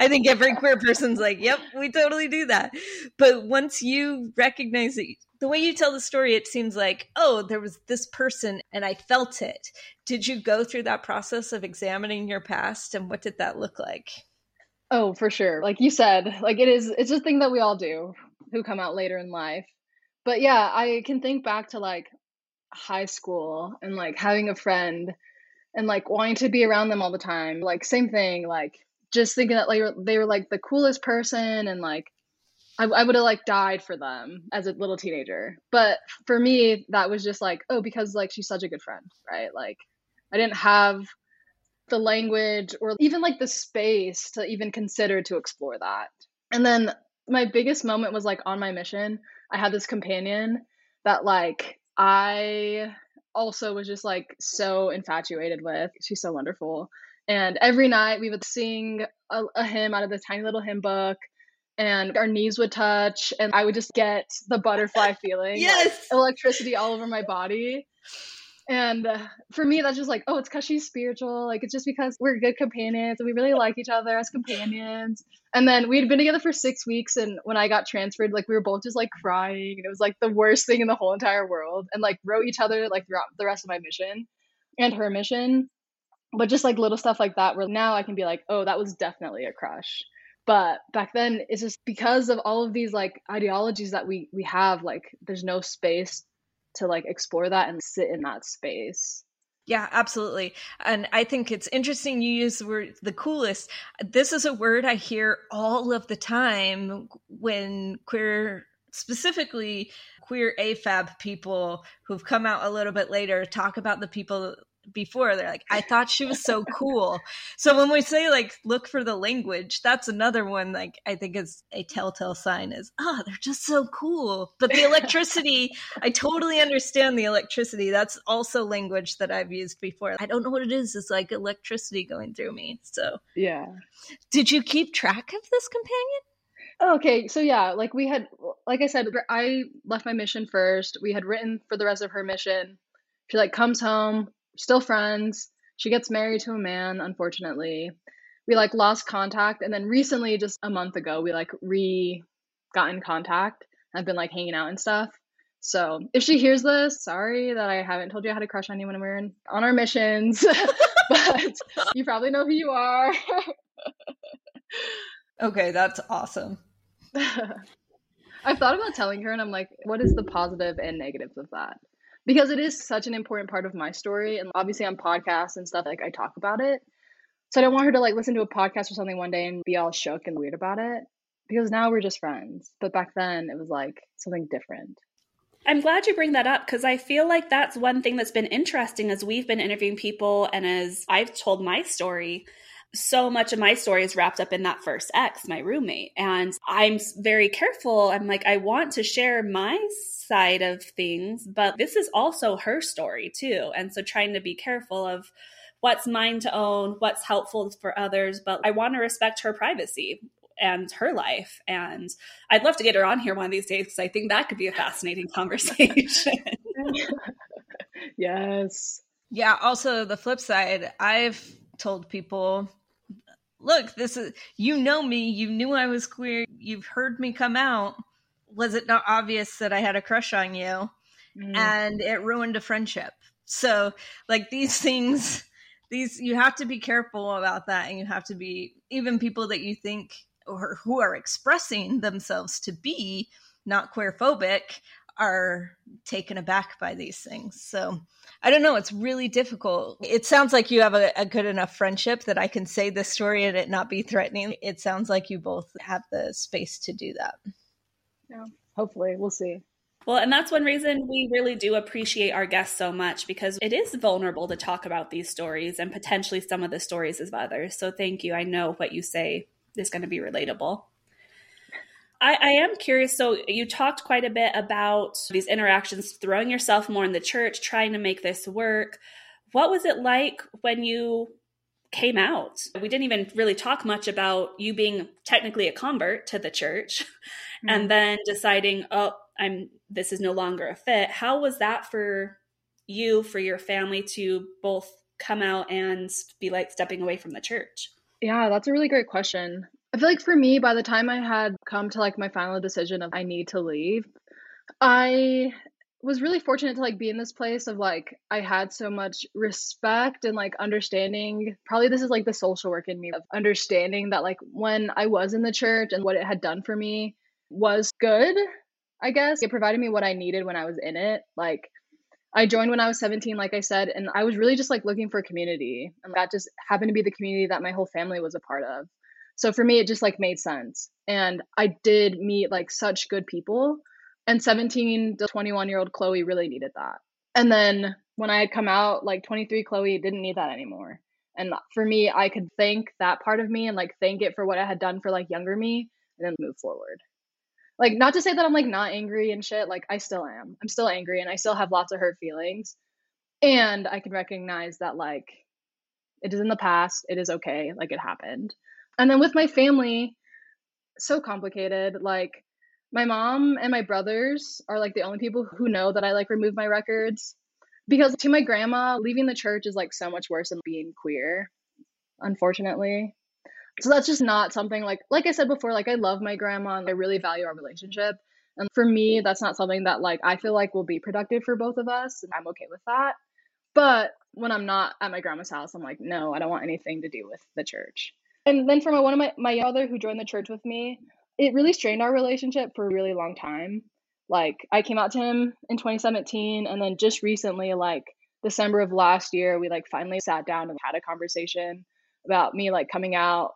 I think every queer person's like, yep, we totally do that. But once you recognize that the way you tell the story, it seems like, oh, there was this person and I felt it. Did you go through that process of examining your past and what did that look like? Oh, for sure. Like you said, like it is, it's a thing that we all do who come out later in life. But yeah, I can think back to like high school and like having a friend and like wanting to be around them all the time. Like same thing, like just thinking that like they were like the coolest person and like I, I would have like died for them as a little teenager. But for me, that was just like, oh, because like she's such a good friend, right? Like I didn't have the language or even like the space to even consider to explore that. And then my biggest moment was like on my mission. I had this companion that like I also was just like so infatuated with. She's so wonderful. And every night we would sing a, a hymn out of this tiny little hymn book and our knees would touch and I would just get the butterfly feeling. yes. Like, electricity all over my body. And uh, for me, that's just like, oh, it's because she's spiritual. Like, it's just because we're good companions and we really like each other as companions. And then we had been together for six weeks. And when I got transferred, like, we were both just like crying. And it was like the worst thing in the whole entire world. And like, wrote each other like throughout the rest of my mission and her mission. But just like little stuff like that, where now I can be like, oh, that was definitely a crush. But back then, it's just because of all of these like ideologies that we we have, like, there's no space to like explore that and sit in that space. Yeah, absolutely. And I think it's interesting you use the word the coolest. This is a word I hear all of the time when queer, specifically queer AFAB people who've come out a little bit later talk about the people before they're like i thought she was so cool. So when we say like look for the language that's another one like i think is a telltale sign is oh they're just so cool. But the electricity [LAUGHS] i totally understand the electricity. That's also language that i've used before. I don't know what it is. It's like electricity going through me. So yeah. Did you keep track of this companion? Oh, okay, so yeah, like we had, like I said, I left my mission first. We had written for the rest of her mission. She like comes home, still friends. She gets married to a man, unfortunately. We like lost contact and then recently just a month ago we like re got in contact. I've been like hanging out and stuff. So if she hears this, sorry that I haven't told you how to crush on anyone when we're in, on our missions, [LAUGHS] but you probably know who you are. [LAUGHS] okay, that's awesome. [LAUGHS] I've thought about telling her, and I'm like, what is the positive and negatives of that? Because it is such an important part of my story, and obviously on podcasts and stuff, like I talk about it. So I don't want her to like listen to a podcast or something one day and be all shook and weird about it. Because now we're just friends. But back then it was like something different. I'm glad you bring that up because I feel like that's one thing that's been interesting as we've been interviewing people and as I've told my story. So much of my story is wrapped up in that first ex, my roommate. And I'm very careful. I'm like, I want to share my side of things, but this is also her story too. And so trying to be careful of what's mine to own, what's helpful for others, but I want to respect her privacy and her life. And I'd love to get her on here one of these days because I think that could be a fascinating conversation. [LAUGHS] [LAUGHS] yes. Yeah. Also, the flip side, I've told people, look, this is, you know me, you knew I was queer, you've heard me come out. Was it not obvious that I had a crush on you? Mm. And it ruined a friendship. So, like, these [LAUGHS] things, these, you have to be careful about that. And you have to be, even people that you think or who are expressing themselves to be not queer phobic are taken aback by these things. So I don't know. It's really difficult. It sounds like you have a, a, good enough friendship that I can say this story and it not be threatening. It sounds like you both have the space to do that. Yeah, hopefully. We'll see. Well, and that's one reason we really do appreciate our guests so much because it is vulnerable to talk about these stories and potentially some of the stories of others. So thank you. I know what you say is going to be relatable. I, I, am curious. So, you talked quite a bit about these interactions, throwing yourself more in the church, trying to make this work. What was it like when you came out? We didn't even really talk much about you being technically a convert to the church [LAUGHS] mm-hmm. and then deciding, oh, I'm this is no longer a fit. How was that for you, for your family to both come out and be like stepping away from the church? Yeah, that's a really great question. I feel like for me, by the time I had come to like my final decision of I need to leave, I was really fortunate to like be in this place of like I had so much respect and like understanding. Probably this is like the social work in me of understanding that like when I was in the church and what it had done for me was good, I guess. It provided me what I needed when I was in it. Like I joined when I was 17, like I said, and I was really just like looking for a community. And that just happened to be the community that my whole family was a part of. So for me, it just like made sense. And I did meet like such good people. And 17 to 21 year old Chloe really needed that. And then when I had come out, like 23 Chloe didn't need that anymore. And for me, I could thank that part of me and like thank it for what I had done for like younger me and then move forward like not to say that I'm like not angry and shit, like I still am. I'm still angry and I still have lots of hurt feelings. And I can recognize that like it is in the past, it is okay, like it happened. And then with my family, so complicated. Like my mom and my brothers are like the only people who know that I like remove my records. Because to my grandma, leaving the church is like so much worse than being queer, unfortunately so that's just not something like like i said before like i love my grandma and i really value our relationship and for me that's not something that like i feel like will be productive for both of us and i'm okay with that but when i'm not at my grandma's house i'm like no i don't want anything to do with the church and then from one of my my other who joined the church with me it really strained our relationship for a really long time. Like i came out to him in 2017 and then just recently like december of last year we like finally sat down and had a conversation about me like coming out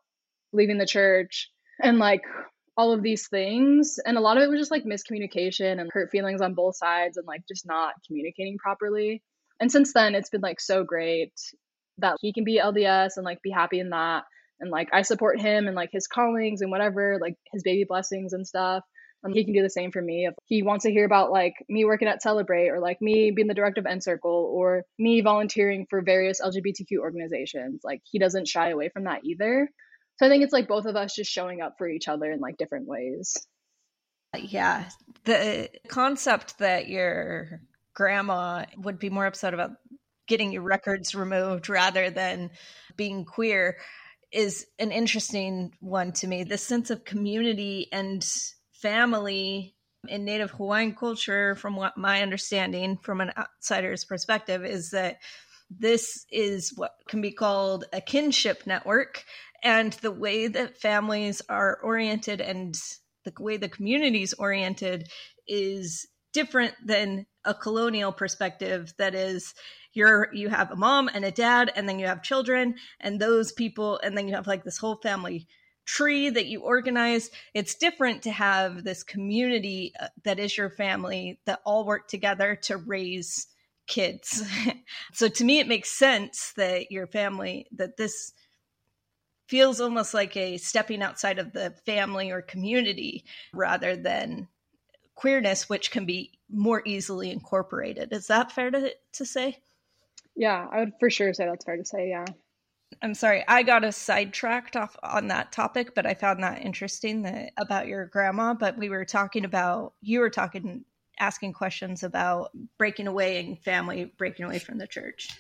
leaving the church and like all of these things. And a lot of it was just like miscommunication and hurt feelings on both sides and like just not communicating properly. And since then it's been like so great that he can be lds and like be happy in that and like i support him and like his callings and whatever like his baby blessings and stuff and he can do the same for me if he wants to hear about like me working at celebrate or like me being the director of Encircle or me volunteering for various lgbtq organizations like he doesn't shy away from that either so I think it's like both of us just showing up for each other in like different ways. Yeah. The concept that your grandma would be more upset about getting your records removed rather than being queer is an interesting one to me. The sense of community and family in Native Hawaiian culture, from what my understanding from an outsider's perspective, is that this is what can be called a kinship network and the way that families are oriented and the way the community is oriented is different than a colonial perspective that is you're you have a mom and a dad and then you have children and those people and then you have like this whole family tree that you organize. It's different to have this community uh, that is your family that all work together to raise kids. [LAUGHS] So to me it makes sense that your family that this feels almost like a stepping outside of the family or community rather than queerness which can be more easily incorporated. Is that fair to, to say yeah i would for sure say that's fair to say yeah I'm sorry, I got us sidetracked off on that topic, but I found that interesting that about your grandma. But we were talking about you were talking asking questions about breaking away and family breaking away from the church.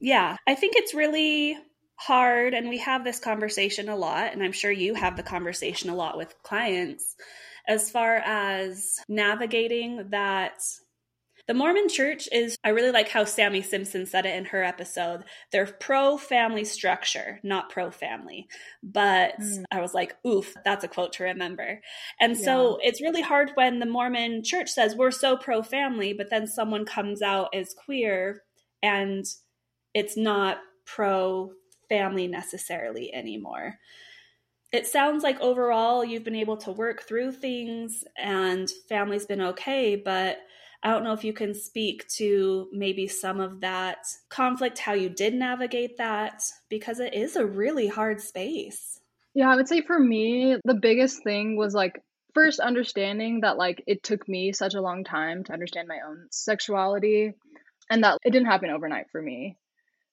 Yeah, I think it's really hard and we have this conversation a lot and I'm sure you have the conversation a lot with clients as far as navigating that the Mormon church is, I really like how Sammy Simpson said it in her episode. They're pro family structure, not pro family. But mm. I was like, oof, that's a quote to remember. And yeah. so it's really hard when the Mormon church says we're so pro family, but then someone comes out as queer and it's not pro family necessarily anymore it sounds like overall you've been able to work through things and family's been okay, but I don't know if you can speak to maybe some of that conflict, how you did navigate that, because it is a really hard space. Yeah, I would say for me, the biggest thing was like first understanding that like it took me such a long time to understand my own sexuality and that it didn't happen overnight for me.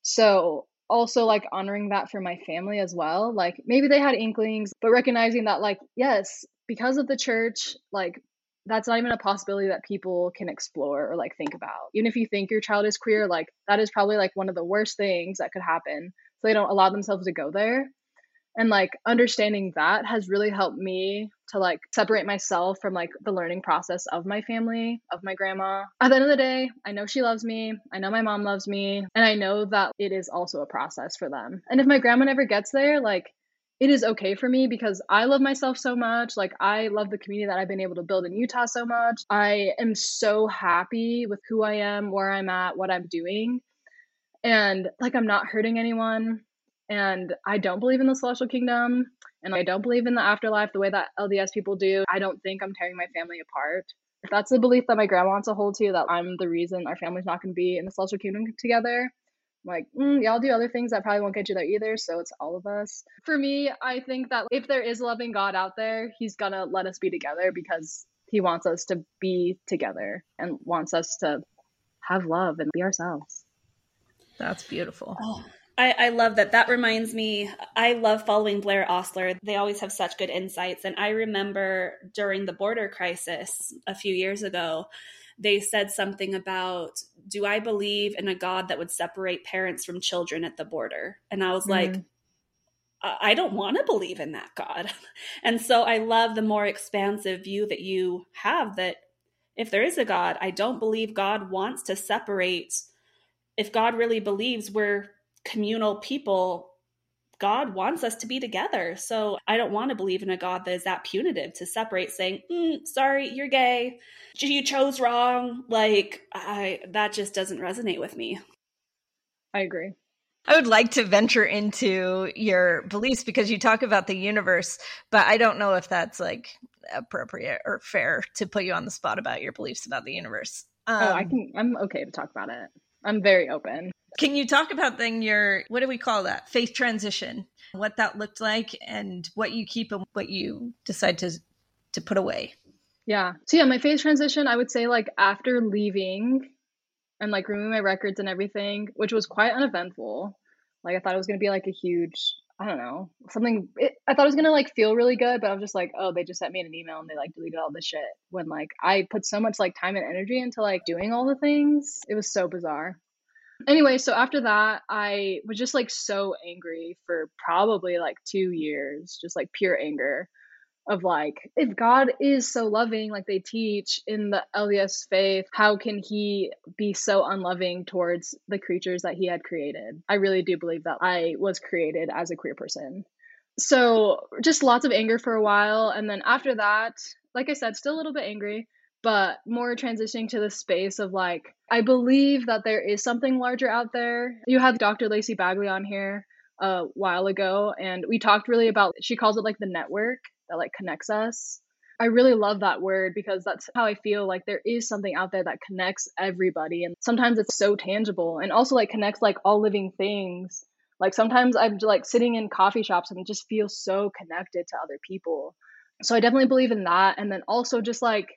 So also like honoring that for my family as well. Like maybe they had inklings, but recognizing that like yes, because of the church, like that's not even a possibility that people can explore or like think about. Even if you think your child is queer, like that is probably like one of the worst things that could happen. So they don't allow themselves to go there. And like understanding that has really helped me to like separate myself from like the learning process of my family, of my grandma. At the end of the day, I know she loves me. I know my mom loves me. And I know that it is also a process for them. And if my grandma never gets there, like it is okay for me because I love myself so much. Like, I love the community that I've been able to build in Utah so much. I am so happy with who I am, where I'm at, what I'm doing. And like, I'm not hurting anyone. And I don't believe in the celestial kingdom. And I don't believe in the afterlife the way that LDS people do. I don't think I'm tearing my family apart. If that's the belief that my grandma wants to hold to, that I'm the reason our family's not going to be in the celestial kingdom together, like mm, y'all do other things that probably won't get you there either so it's all of us for me i think that if there is a loving god out there he's gonna let us be together because he wants us to be together and wants us to have love and be ourselves that's beautiful oh. I, I love that. That reminds me, I love following Blaire Ostler. They always have such good insights. And I remember during the border crisis a few years ago, they said something about, Do I believe in a God that would separate parents from children at the border? And I was mm like, I don't want to believe in that God. [LAUGHS] And so I love the more expansive view that you have that if there is a God, I don't believe God wants to separate. If God really believes we're communal people, God wants us to be together. So I don't want to believe in a God that is that punitive to separate, saying, mm, "Sorry, you're gay. You chose wrong." Like I, that just doesn't resonate with me. I agree. I would like to venture into your beliefs because you talk about the universe, but I don't know if that's like appropriate or fair to put you on the spot about your beliefs about the universe. Um, oh, I um, can. I'm okay to talk about it. I'm very open. Can you talk about then your what do we call that faith transition? What that looked like and what you keep and what you decide to to put away? Yeah. So yeah, my faith transition, I would say like after leaving and like removing my records and everything, which was quite uneventful. Like I thought it was gonna be like a huge I don't know, something. It, I thought it was gonna like feel really good, but I'm just like, oh, they just sent me an email and they like deleted all this shit. When like I put so much like time and energy into like doing all the things, it was so bizarre. Anyway, so after that, I was just like so angry for probably like two years, just like pure anger of like, if God is so loving, like they teach in the LDS faith, how can he be so unloving towards the creatures that he had created? I really do believe that I was created as a queer person. so just lots of anger for a while. And then after that, like I said, still a little bit angry, but more transitioning to the space of like, I believe that there is something larger out there. You had Dr. Lacey Bagley on here a while ago, and we talked really about, she calls it like the network that like connects us. I really love that word because that's how I feel like there is something out there that connects everybody. And sometimes it's so tangible and also like connects like all living things. Like sometimes I'm like sitting in coffee shops and just feel so connected to other people. So I definitely believe in that. And then also just like,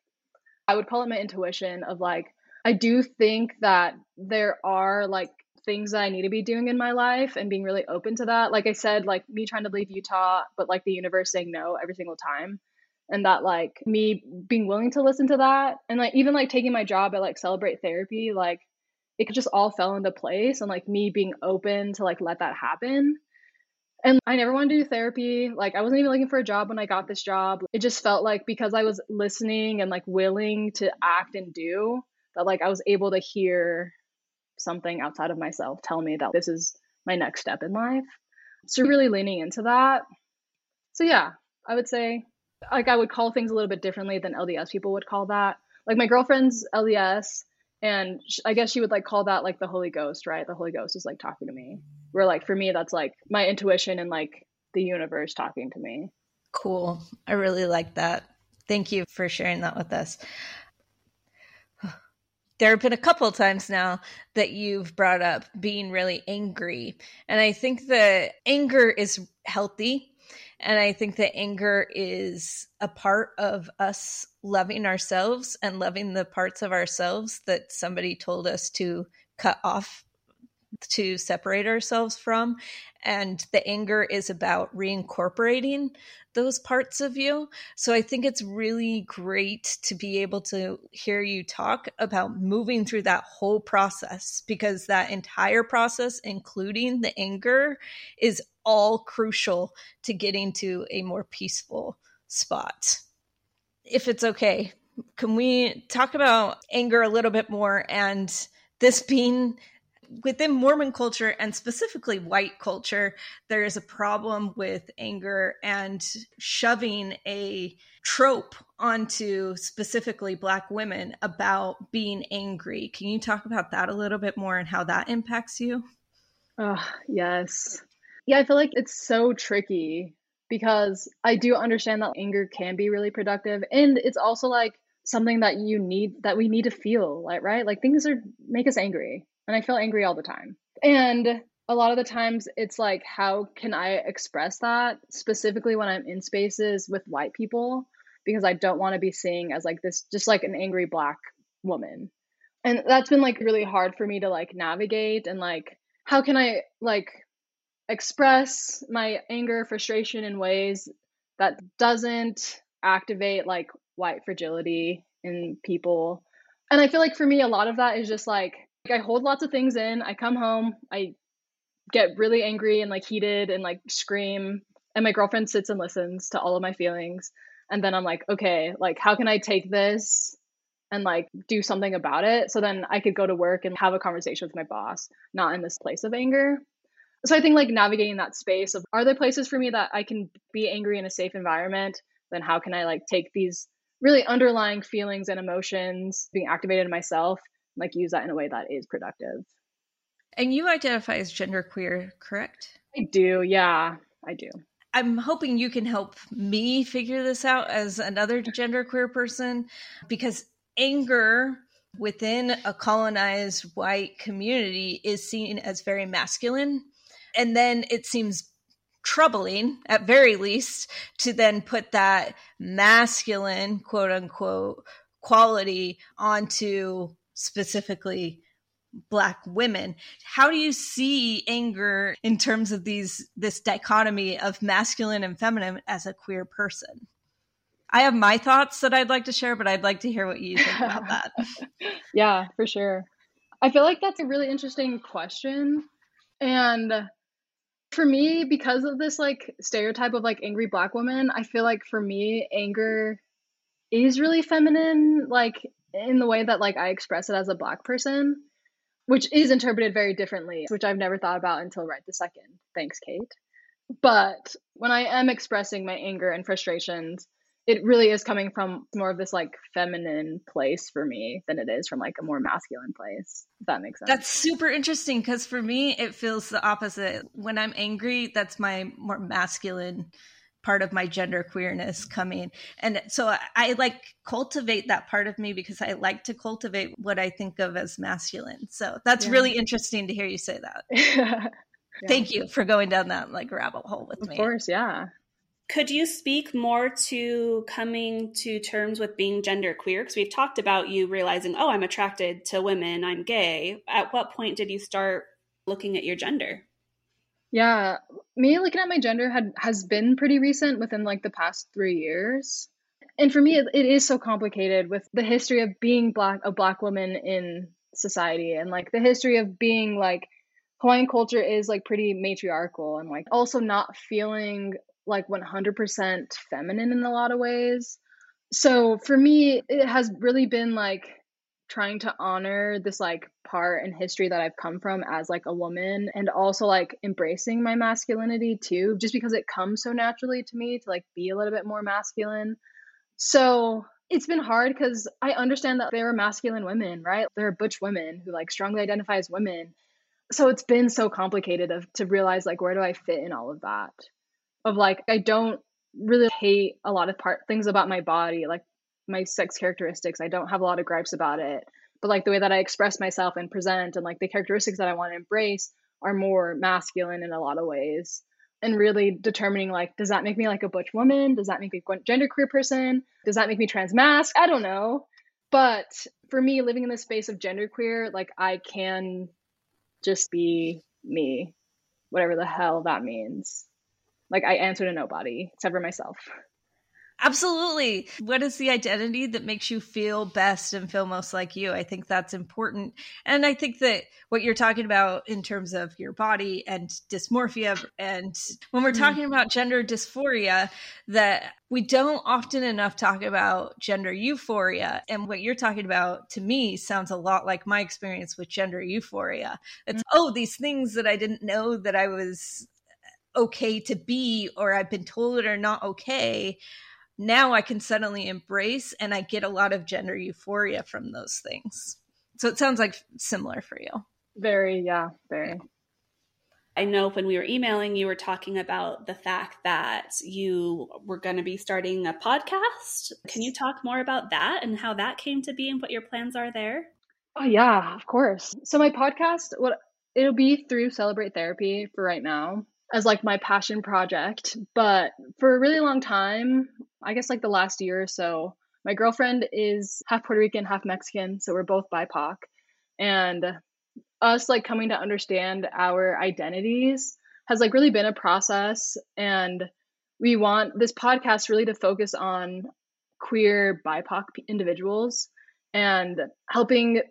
I would call it my intuition of like, I do think that there are like things that I need to be doing in my life and being really open to that. Like I said, like me trying to leave Utah, but like the universe saying no every single time. And that like me being willing to listen to that and like even like taking my job at like celebrate therapy, like it just all fell into place and like me being open to like let that happen. And I never wanted to do therapy. Like I wasn't even looking for a job when I got this job. It just felt like because I was listening and like willing to act and do that like I was able to hear something outside of myself tell me that this is my next step in life. So really leaning into that. So yeah, I would say like I would call things a little bit differently than LDS people would call that. Like my girlfriend's LDS and I guess she would like call that like the Holy Ghost, right? The Holy Ghost is like talking to me. Where like for me that's like my intuition and like the universe talking to me. Cool. I really like that. Thank you for sharing that with us [SIGHS] there have been a couple times now that you've brought up being really angry. And I think that anger is healthy. And I think that anger is a part of us loving ourselves and loving the parts of ourselves that somebody told us to cut off to separate ourselves from. And the anger is about reincorporating those parts of you. So I think it's really great to be able to hear you talk about moving through that whole process because that entire process, including the anger, is all crucial to getting to a more peaceful spot. If it's okay, can we talk about anger a little bit more and this being within Mormon culture and specifically white culture, there is a problem with anger and shoving a trope onto specifically Black women about being angry. Can you talk about that a little bit more and how that impacts you? Oh, yes. Yeah, I feel like it's so tricky because I do understand that anger can be really productive. And it's also like something that you need, that we need to feel, like, right? Like things are make us angry and I feel angry all the time. And a lot of the times it's like, how can I express that specifically when I'm in spaces with white people? Because I don't want to be seen as like this, just like an angry black woman. And that's been like really hard for me to like navigate and like, how can I like express my anger, frustration in ways that doesn't activate like white fragility in people. And I feel like for me, a lot of that is just like I hold lots of things in. I come home, I get really angry and like heated and like scream. And my girlfriend sits and listens to all of my feelings. And then I'm like, okay, like, how can I take this and like do something about it? So then I could go to work and have a conversation with my boss, not in this place of anger. So I think like navigating that space of are there places for me that I can be angry in a safe environment? Then how can I like take these really underlying feelings and emotions being activated in myself like use that in a way that is productive. And you identify as genderqueer, correct? I do. Yeah, I do. I'm hoping you can help me figure this out as another genderqueer person because anger within a colonized white community is seen as very masculine. And then it seems troubling, at very least, to then put that masculine, quote unquote, quality onto specifically black women. How do you see anger in terms of these this dichotomy of masculine and feminine as a queer person? I have my thoughts that i'd like to share but i'd like to hear what you think about that. [LAUGHS] Yeah for sure. I feel like that's a really interesting question. And for me because of this like stereotype of like angry black woman i feel like for me anger is really feminine. Like in the way that like I express it as a black person, which is interpreted very differently, which I've never thought about until right the second. Thanks, Kate. But when I am expressing my anger and frustrations, it really is coming from more of this like feminine place for me than it is from like a more masculine place. If that makes sense. That's super interesting because for me, it feels the opposite. When I'm angry, that's my more masculine part of my gender queerness coming. And so I, I, like cultivate that part of me because I like to cultivate what I think of as masculine. So that's yeah. really interesting to hear you say that. [LAUGHS] yeah. Thank you for going down that like rabbit hole with of me. Of course, yeah. Could you speak more to coming to terms with being gender queer? Because we've talked about you realizing, oh, I'm attracted to women, I'm gay. At what point did you start looking at your gender? Yeah, me looking at my gender had has been pretty recent within like the past three years. And for me, it, it is so complicated with the history of being black, a black woman in society, and like the history of being like Hawaiian culture is like pretty matriarchal, and like also not feeling like 100% feminine in a lot of ways. So for me, it has really been like trying to honor this like part in history that I've come from as like a woman and also like embracing my masculinity too, just because it comes so naturally to me to like be a little bit more masculine. So it's been hard because I understand that there are masculine women, right? There are butch women who like strongly identify as women. So it's been so complicated of, to realize like where do I fit in all of that? of like I don't really hate a lot of part things about my body, like my sex characteristics. I don't have a lot of gripes about it. But like the way that I express myself and present and like the characteristics that I want to embrace are more masculine in a lot of ways. And really determining like, does that make me like a butch woman? Does that make me a gender queer person? Does that make me trans masc? I don't know. But for me, living in the space of gender queer, like I can just be me, whatever the hell that means. Like I answer to nobody except for myself. Absolutely. What is the identity that makes you feel best and feel most like you? I think that's important. And I think that what you're talking about in terms of your body and dysmorphia, and when we're mm-hmm. talking about gender dysphoria, that we don't often enough talk about gender euphoria. And what you're talking about to me sounds a lot like my experience with gender euphoria. It's, mm-hmm. oh, these things that I didn't know that I was okay to be or I've been told are not okay, now I can suddenly embrace and I get a lot of gender euphoria from those things. So it sounds like similar for you. Very, yeah, very. I know when we were emailing, you were talking about the fact that you were going to be starting a podcast. Can you talk more about that and how that came to be and what your plans are there? Oh yeah, of course. So my podcast, what it'll be through Celebrate Therapy for right now as like my passion project. But for a really long time, I guess like the last year or so, my girlfriend is half Puerto Rican, half Mexican, so we're both BIPOC. And us like coming to understand our identities has like really been a process and we want this podcast really to focus on queer BIPOC individuals and helping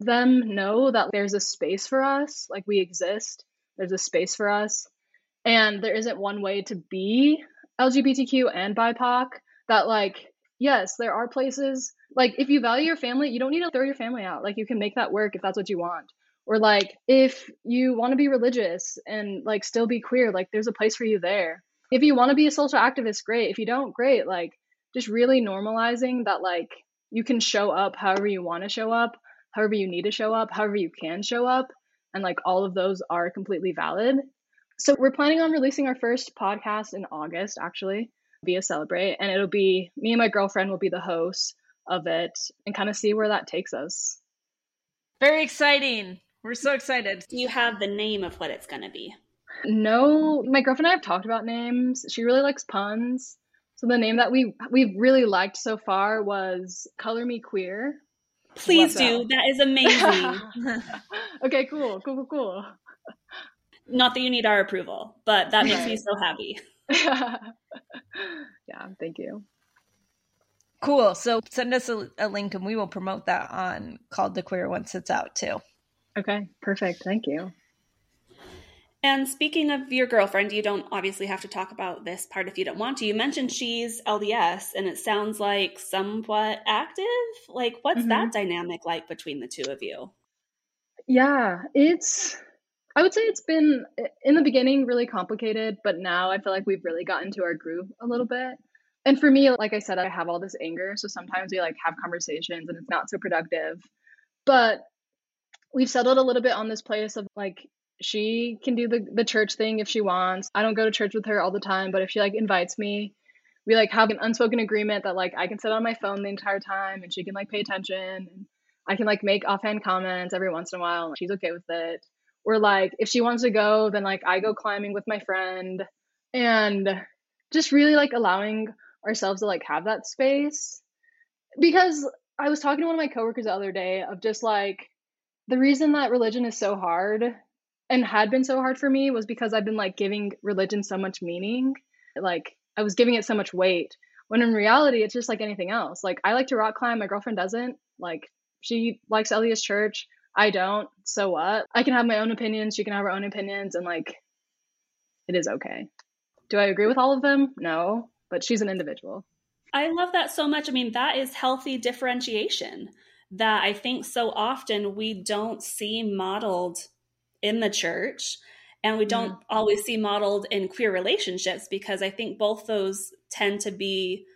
them know that there's a space for us, like we exist, there's a space for us, and there isn't one way to be LGBTQ and BIPOC. That like yes, there are places like if you value your family, you don't need to throw your family out. Like you can make that work if that's what you want. Or like if you want to be religious and like still be queer, like there's a place for you there. If you want to be a social activist, great. If you don't, great. Like just really normalizing that like you can show up however you want to show up, however you need to show up, however you can show up, and like all of those are completely valid so we're planning on releasing our first podcast in August, actually, via Celebrate, and it'll be me and my girlfriend will be the hosts of it, and kind of see where that takes us. Very exciting! We're so excited. Do you have the name of what it's going to be? No, my girlfriend and I have talked about names. She really likes puns. So the name that we we've really liked so far was Color Me Queer. Please do. That? that is amazing. [LAUGHS] [LAUGHS] okay, cool, cool, cool, cool. Not that you need our approval, but that makes me so happy. [LAUGHS] [LAUGHS] yeah, thank you. Cool. So send us a, a, link and we will promote that on Called the Queer once it's out too. Okay, perfect. Thank you. And speaking of your girlfriend, you don't obviously have to talk about this part if you don't want to. You mentioned she's LDS and it sounds like somewhat active. Like, what's mm-hmm. that dynamic like between the two of you? Yeah, it's I would say it's been in the beginning really complicated, but now I feel like we've really gotten to our groove a little bit. And for me, like I said, I have all this anger, so sometimes we like have conversations and it's not so productive. But we've settled a little bit on this place of like she can do the the church thing if she wants. I don't go to church with her all the time, but if she like invites me, we like have an unspoken agreement that like I can sit on my phone the entire time and she can like pay attention and I can like make offhand comments every once in a while she's okay with it. Or like if she wants to go, then like I go climbing with my friend and just really like allowing ourselves to like have that space. Because I was talking to one of my coworkers the other day of just like the reason that religion is so hard and had been so hard for me was because I've been like giving religion so much meaning. Like I was giving it so much weight. When in reality, it's just like anything else. Like I like to rock climb, my girlfriend doesn't. Like she likes LDS Church, I don't. So what? I can have my own opinions. She can have her own opinions, and like, it is okay. Do I agree with all of them? No, but she's an individual. I love that so much. I mean, that is healthy differentiation that I think so often we don't see modeled in the church and we don't mm-hmm. always see modeled in queer relationships because I think both those tend to be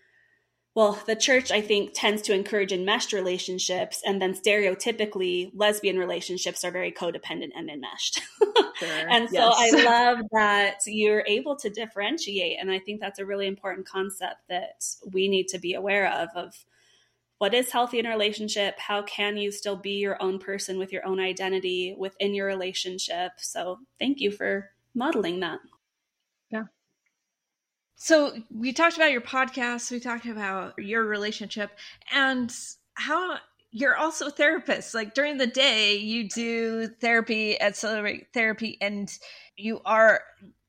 well, the church, I think, tends to encourage enmeshed relationships, and then stereotypically, lesbian relationships are very codependent and enmeshed. [LAUGHS] Sure. and so yes. I [LAUGHS] love that you're able to differentiate. And I think that's a really important concept that we need to be aware of of what is healthy in a relationship how can you still be your own person with your own identity within your relationship so thank you for modeling that so we talked about your podcast, we talked about your relationship and how you're also a therapist. Like during the day, you do therapy at Celebrate Therapy and you are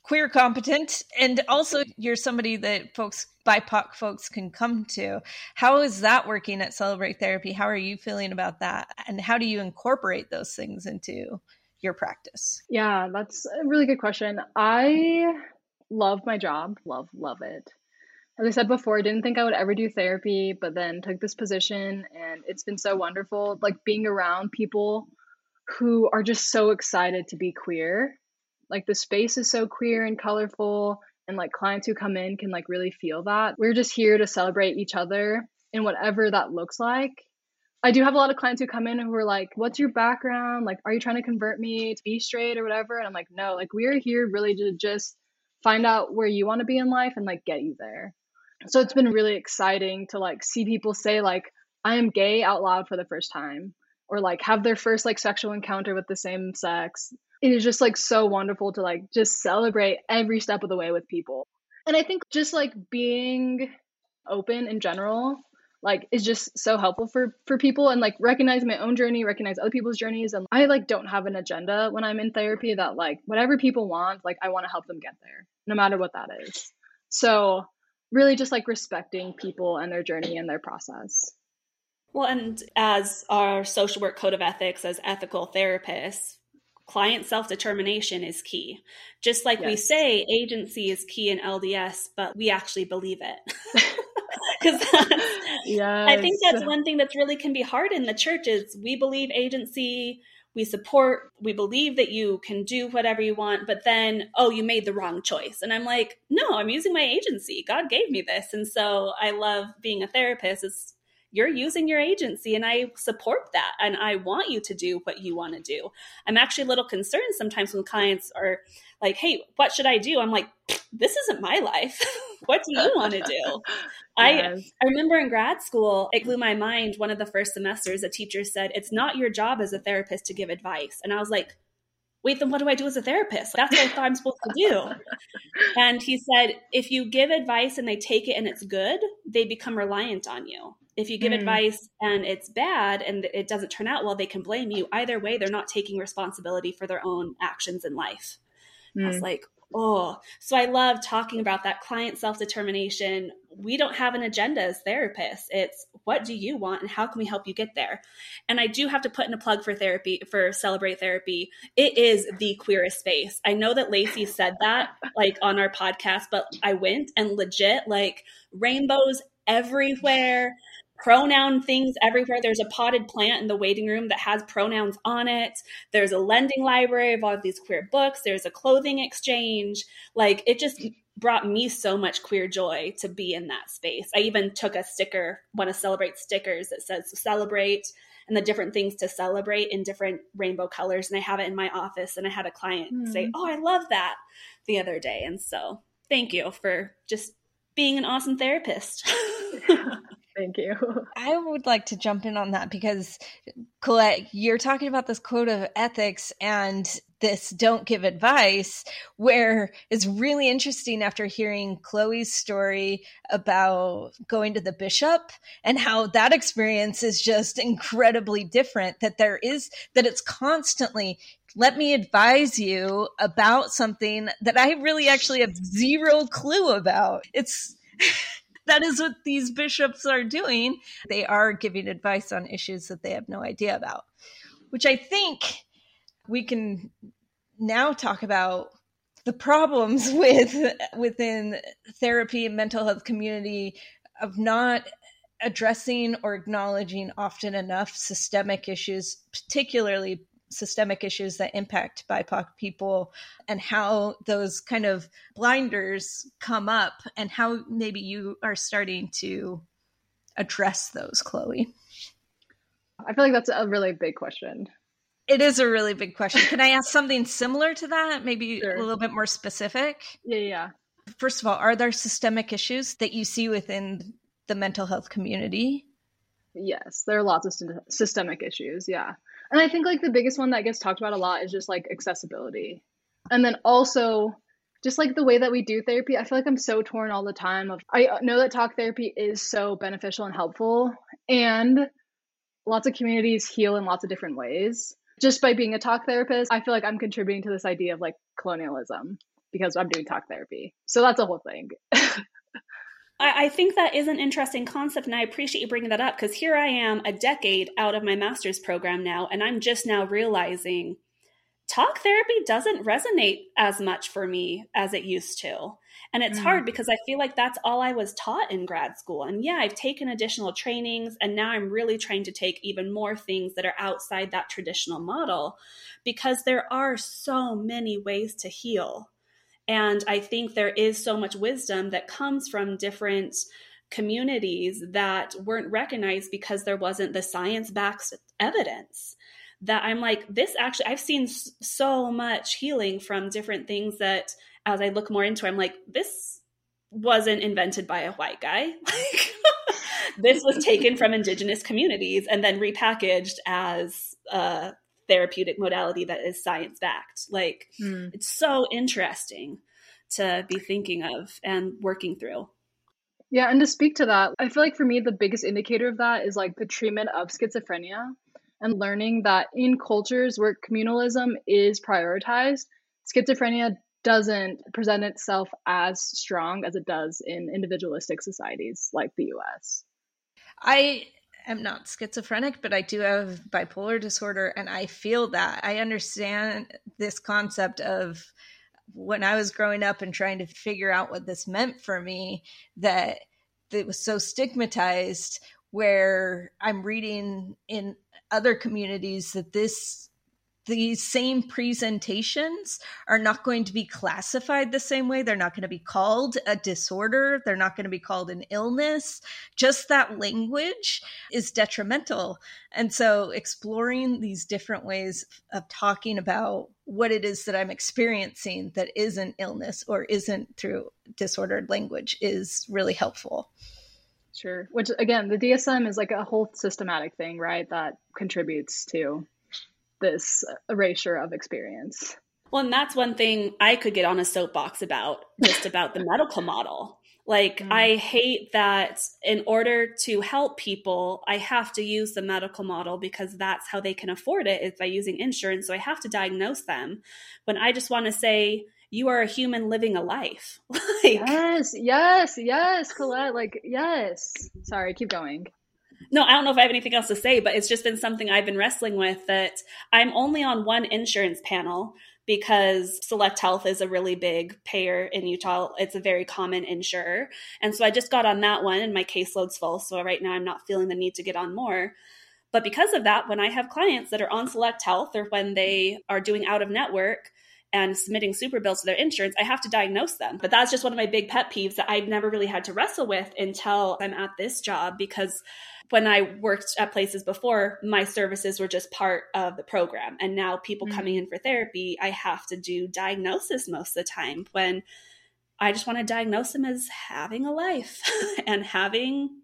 queer competent and also you're somebody that folks BIPOC folks can come to. How is that working at Celebrate Therapy? How are you feeling about that? And how do you incorporate those things into your practice? Yeah, that's a really good question. I love my job, love, love it. As I said before, I didn't think I would ever do therapy, but then took this position and it's been so wonderful. Like being around people who are just so excited to be queer. Like the space is so queer and colorful, and like clients who come in can like really feel that. We're just here to celebrate each other in whatever that looks like. I do have a lot of clients who come in who are like, What's your background? Like, are you trying to convert me to be straight or whatever? And I'm like, No, like, we're here really to just find out where you want to be in life and like get you there. So it's been really exciting to like see people say like I am gay out loud for the first time or like have their first like sexual encounter with the same sex. It is just like so wonderful to like just celebrate every step of the way with people. And I think just like being open in general like is just so helpful for for people and like recognize my own journey recognize other people's journeys. And i like don't have an agenda when i'm in therapy that like whatever people want like i want to help them get there no matter what that is. So really just like respecting people and their journey and their process. Well and as our social work code of ethics as ethical therapists client self-determination is key. Just like yes. we say agency is key in lds but we actually believe it [LAUGHS] [LAUGHS] because yes. I think that's one thing that's really can be hard in the church is we believe agency, we support, we believe that you can do whatever you want, but then, oh, you made the wrong choice. And I'm like, no, I'm using my agency. God gave me this. And so I love being a therapist is you're using your agency and I support that and I want you to do what you want to do. I'm actually a little concerned sometimes when clients are like, "Hey, what should I do?" I'm like, "This isn't my life. [LAUGHS] what do you want to do?" [LAUGHS] yes. I I remember in grad school, it blew my mind one of the first semesters a teacher said, "It's not your job as a therapist to give advice." And I was like, wait, then what do I do as a therapist? That's what I thought I'm supposed to do. [LAUGHS] And he said, if you give advice and they take it and it's good, they become reliant on you. If you give mm. advice and it's bad and it doesn't turn out well, they can blame you. Either way, they're not taking responsibility for their own actions in life. Mm. I was mm. like, oh. So I love talking about that client self determination. We don't have an agenda as therapists. It's what do you want and how can we help you get there? And I do have to put in a plug for therapy, for Celebrate Therapy. It is the queerest space. I know that Lacey said that like on our podcast, but I went and legit like rainbows everywhere pronoun things everywhere. There's a potted plant in the waiting room that has pronouns on it. There's a lending library of all of these queer books. There's a clothing exchange. Like it just brought me so much queer joy to be in that space. I even took a sticker, want to celebrate stickers that says celebrate and the different things to celebrate in different rainbow colors. And I have it in my office. And I had a client mm. say, Oh, I love that the other day. And so thank you for just being an awesome therapist. [LAUGHS] [LAUGHS] Thank you. [LAUGHS] I would like to jump in on that because, Colette, you're talking about this code of ethics and this don't give advice, where it's really interesting after hearing Chloe's story about going to the bishop and how that experience is just incredibly different. That there is, that it's constantly, let me advise you about something that I really actually have zero clue about. It's, [LAUGHS] that is what these bishops are doing. They are giving advice on issues that they have no idea about, which I think we can now talk about the problems [LAUGHS] with within therapy and mental health community of not addressing or acknowledging often enough systemic issues, particularly systemic issues that impact BIPOC people and how those kind of blinders come up and how maybe you are starting to address those, Chloe? I feel like that's a really big question. It is a really big question. Can I ask something similar to that? Maybe sure. a little bit more specific? Yeah, yeah. First of all, are there systemic issues that you see within the mental health community? Yes, there are lots of systemic issues. Yeah. And I think like the biggest one that gets talked about a lot is just like accessibility. And then also just like the way that we do therapy, I feel like I'm so torn all the time of I know that talk therapy is so beneficial and helpful and lots of communities heal in lots of different ways. Just by being a talk therapist, I feel like I'm contributing to this idea of like colonialism because I'm doing talk therapy. So that's a whole thing. [LAUGHS] I, I think that is an interesting concept, and I appreciate you bringing that up because here I am a decade out of my master's program now, and I'm just now realizing talk therapy doesn't resonate as much for me as it used to. And it's mm. hard because I feel like that's all I was taught in grad school. And yeah, I've taken additional trainings and now I'm really trying to take even more things that are outside that traditional model because there are so many ways to heal. And I think there is so much wisdom that comes from different communities that weren't recognized because there wasn't the science backed evidence. That I'm like, this actually, I've seen so much healing from different things that as I look more into, I'm like, this wasn't invented by a white guy. [LAUGHS] This was taken from indigenous communities and then repackaged as uh, therapeutic modality that is science backed. Like mm. it's so interesting to be thinking of and working through. Yeah, and to speak to that, I feel like for me the biggest indicator of that is like the treatment of schizophrenia and learning that in cultures where communalism is prioritized, schizophrenia doesn't present itself as strong as it does in individualistic societies like the US. I am not schizophrenic, but I do have bipolar disorder, and I feel that. I understand this concept of when I was growing up and trying to figure out what this meant for me, that it was so stigmatized. Where I'm reading in other communities that this these same presentations are not going to be classified the same way. They're not going to be called a disorder. They're not going to be called an illness. Just that language is detrimental. And so, exploring these different ways of talking about what it is that I'm experiencing that isn't illness or isn't through disordered language is really helpful. Sure. Which, again, the DSM is like a whole systematic thing, right? That contributes to this erasure of experience. Well, and that's one thing I could get on a soapbox about, just [LAUGHS] about the medical model. Like, mm. I hate that in order to help people, I have to use the medical model because that's how they can afford it is by using insurance. So I have to diagnose them. When I just want to say, you are a human living a life. [LAUGHS] like, yes, yes, yes, Colette. Like, yes. Sorry, keep going no, I don't know if I have anything else to say, but it's just been something I've been wrestling with that I'm only on one insurance panel because Select Health is a really big payer in Utah. It's a very common insurer. And so I just got on that one and my caseload's full. So right now I'm not feeling the need to get on more. But because of that, when I have clients that are on Select Health or when they are doing out of network, and submitting super bills to their insurance, I have to diagnose them. But that's just one of my big pet peeves that I've never really had to wrestle with until I'm at this job because when I worked at places before, my services were just part of the program. And now people mm-hmm. coming in for therapy, I have to do diagnosis most of the time when I just want to diagnose them as having a life [LAUGHS] and having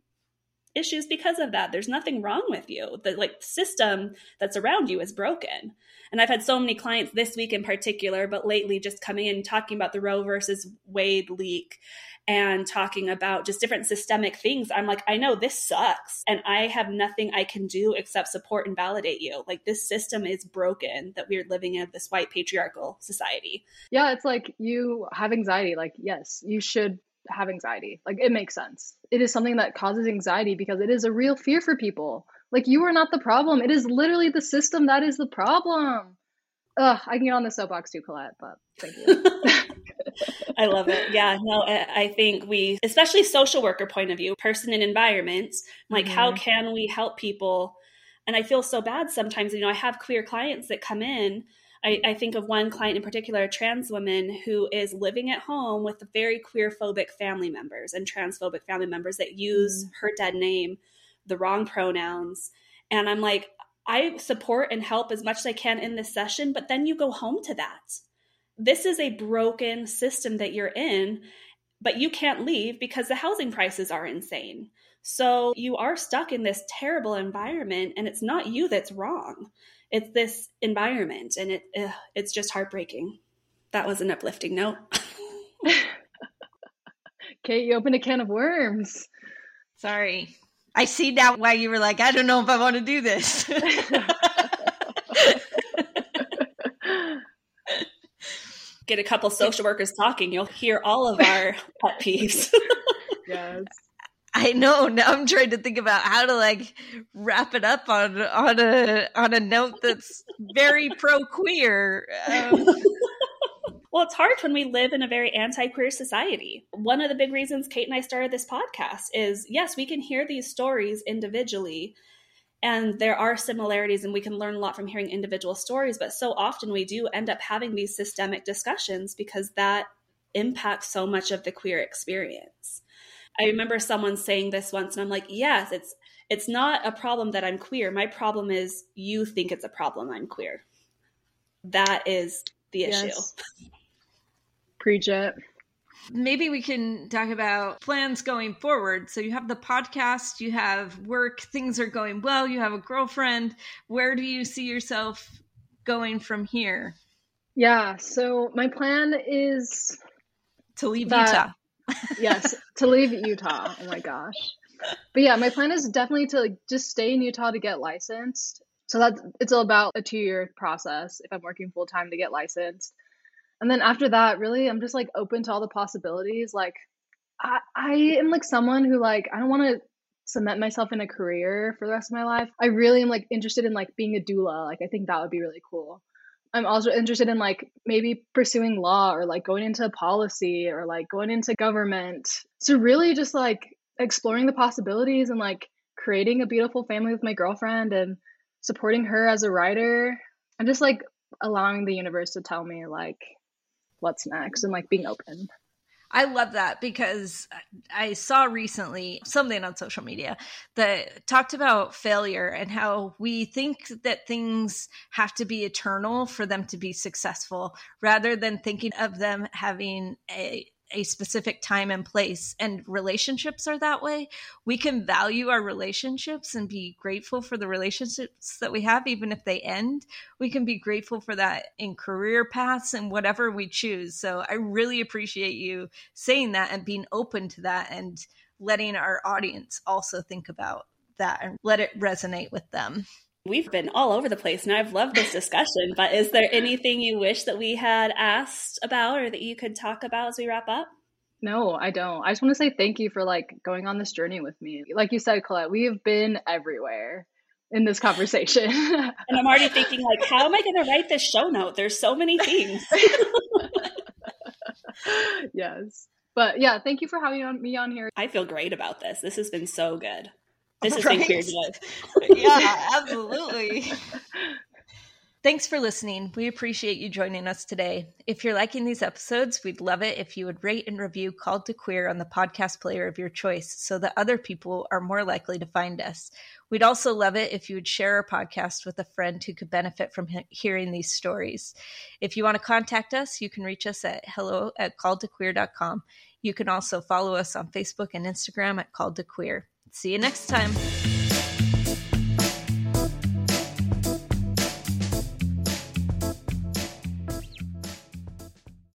issues because of that. There's nothing wrong with you. The like system that's around you is broken. And I've had so many clients this week in particular, but lately just coming in talking about the Roe versus Wade leak and talking about just different systemic things. I'm like, I know this sucks and I have nothing I can do except support and validate you. Like this system is broken that we're living in this white patriarchal society. Yeah, it's like you have anxiety. Like, yes, you should have anxiety. Like it makes sense. It is something that causes anxiety because it is a real fear for people. Like you are not the problem. It is literally the system that is the problem. Ugh, I can get on the soapbox too, Colette, but thank you. [LAUGHS] I love it. Yeah, no, I think we, especially social worker point of view, person and environment, like mm-hmm. how can we help people? And I feel so bad sometimes. You know, I have queer clients that come in. I, I think of one client in particular, a trans woman who is living at home with very queer phobic family members and transphobic family members that use mm-hmm. her dead name, the wrong pronouns. And I'm like, I support and help as much as I can in this session, but then you go home to that. This is a broken system that you're in, but you can't leave because the housing prices are insane. So you are stuck in this terrible environment, and it's not you that's wrong. It's this environment, and it ugh, it's just heartbreaking. That was an uplifting note. [LAUGHS] Kate, you opened a can of worms. Sorry. I see now why you were like, I don't know if I want to do this. [LAUGHS] Get a couple social workers talking, you'll hear all of our [LAUGHS] pet peeves. yes. I know. Now I'm trying to think about how to like wrap it up on on a on a note that's very pro queer. Um, [LAUGHS] well, it's hard when we live in a very anti queer society. One of the big reasons Kate and I started this podcast is yes, we can hear these stories individually, and there are similarities, and we can learn a lot from hearing individual stories, but so often we do end up having these systemic discussions because that impacts so much of the queer experience. I remember someone saying this once, and I'm like, yes, it's it's not a problem that I'm queer. My problem is you think it's a problem I'm queer. That is the issue. Yes. Preach it. Maybe we can talk about plans going forward. So you have the podcast, you have work, things are going well, you have a girlfriend. Where do you see yourself going from here? Yeah, so my plan is to leave that, Utah. Yes, to leave Utah. Oh my gosh. But yeah, my plan is definitely to like, just stay in Utah to get licensed. So that's it's all about a two year process if I'm working full time to get licensed and then after that really i'm just like open to all the possibilities like i i am like someone who like i don't want to cement myself in a career for the rest of my life i really am like interested in like being a doula like i think that would be really cool i'm also interested in like maybe pursuing law or like going into policy or like going into government so really just like exploring the possibilities and like creating a beautiful family with my girlfriend and supporting her as a writer and just like allowing the universe to tell me like what's next and like being open. I love that because I saw recently something on social media that talked about failure and how we think that things have to be eternal for them to be successful rather than thinking of them having a a specific time and place and relationships are that way we can value our relationships and be grateful for the relationships that we have even if they end. We can be grateful for that in career paths and whatever we choose. So i really appreciate you saying that and being open to that and letting our audience also think about that and let it resonate with them We've been all over the place and I've loved this discussion, but is there anything you wish that we had asked about or that you could talk about as we wrap up? No, I don't. I just want to say thank you for like going on this journey with me. Like you said, Colette, we have been everywhere. in this conversation. [LAUGHS] and I'm already thinking like, how am I going to write this show note? There's so many things. [LAUGHS] yes. But yeah, thank you for having me on here. I feel great about this. This has been so good. This [LAUGHS] has right? been queer yeah, [LAUGHS] absolutely. Thanks for listening. We appreciate you joining us today. If you're liking these episodes, we'd love it if you would rate and review Called to Queer on the podcast player of your choice so that other people are more likely to find us. We'd also love it if you would share our podcast with a friend who could benefit from he- hearing these stories. If you want to contact us, you can reach us at hello at calledtoqueer.com. You can also follow us on Facebook and Instagram at Called to Queer. See you next time.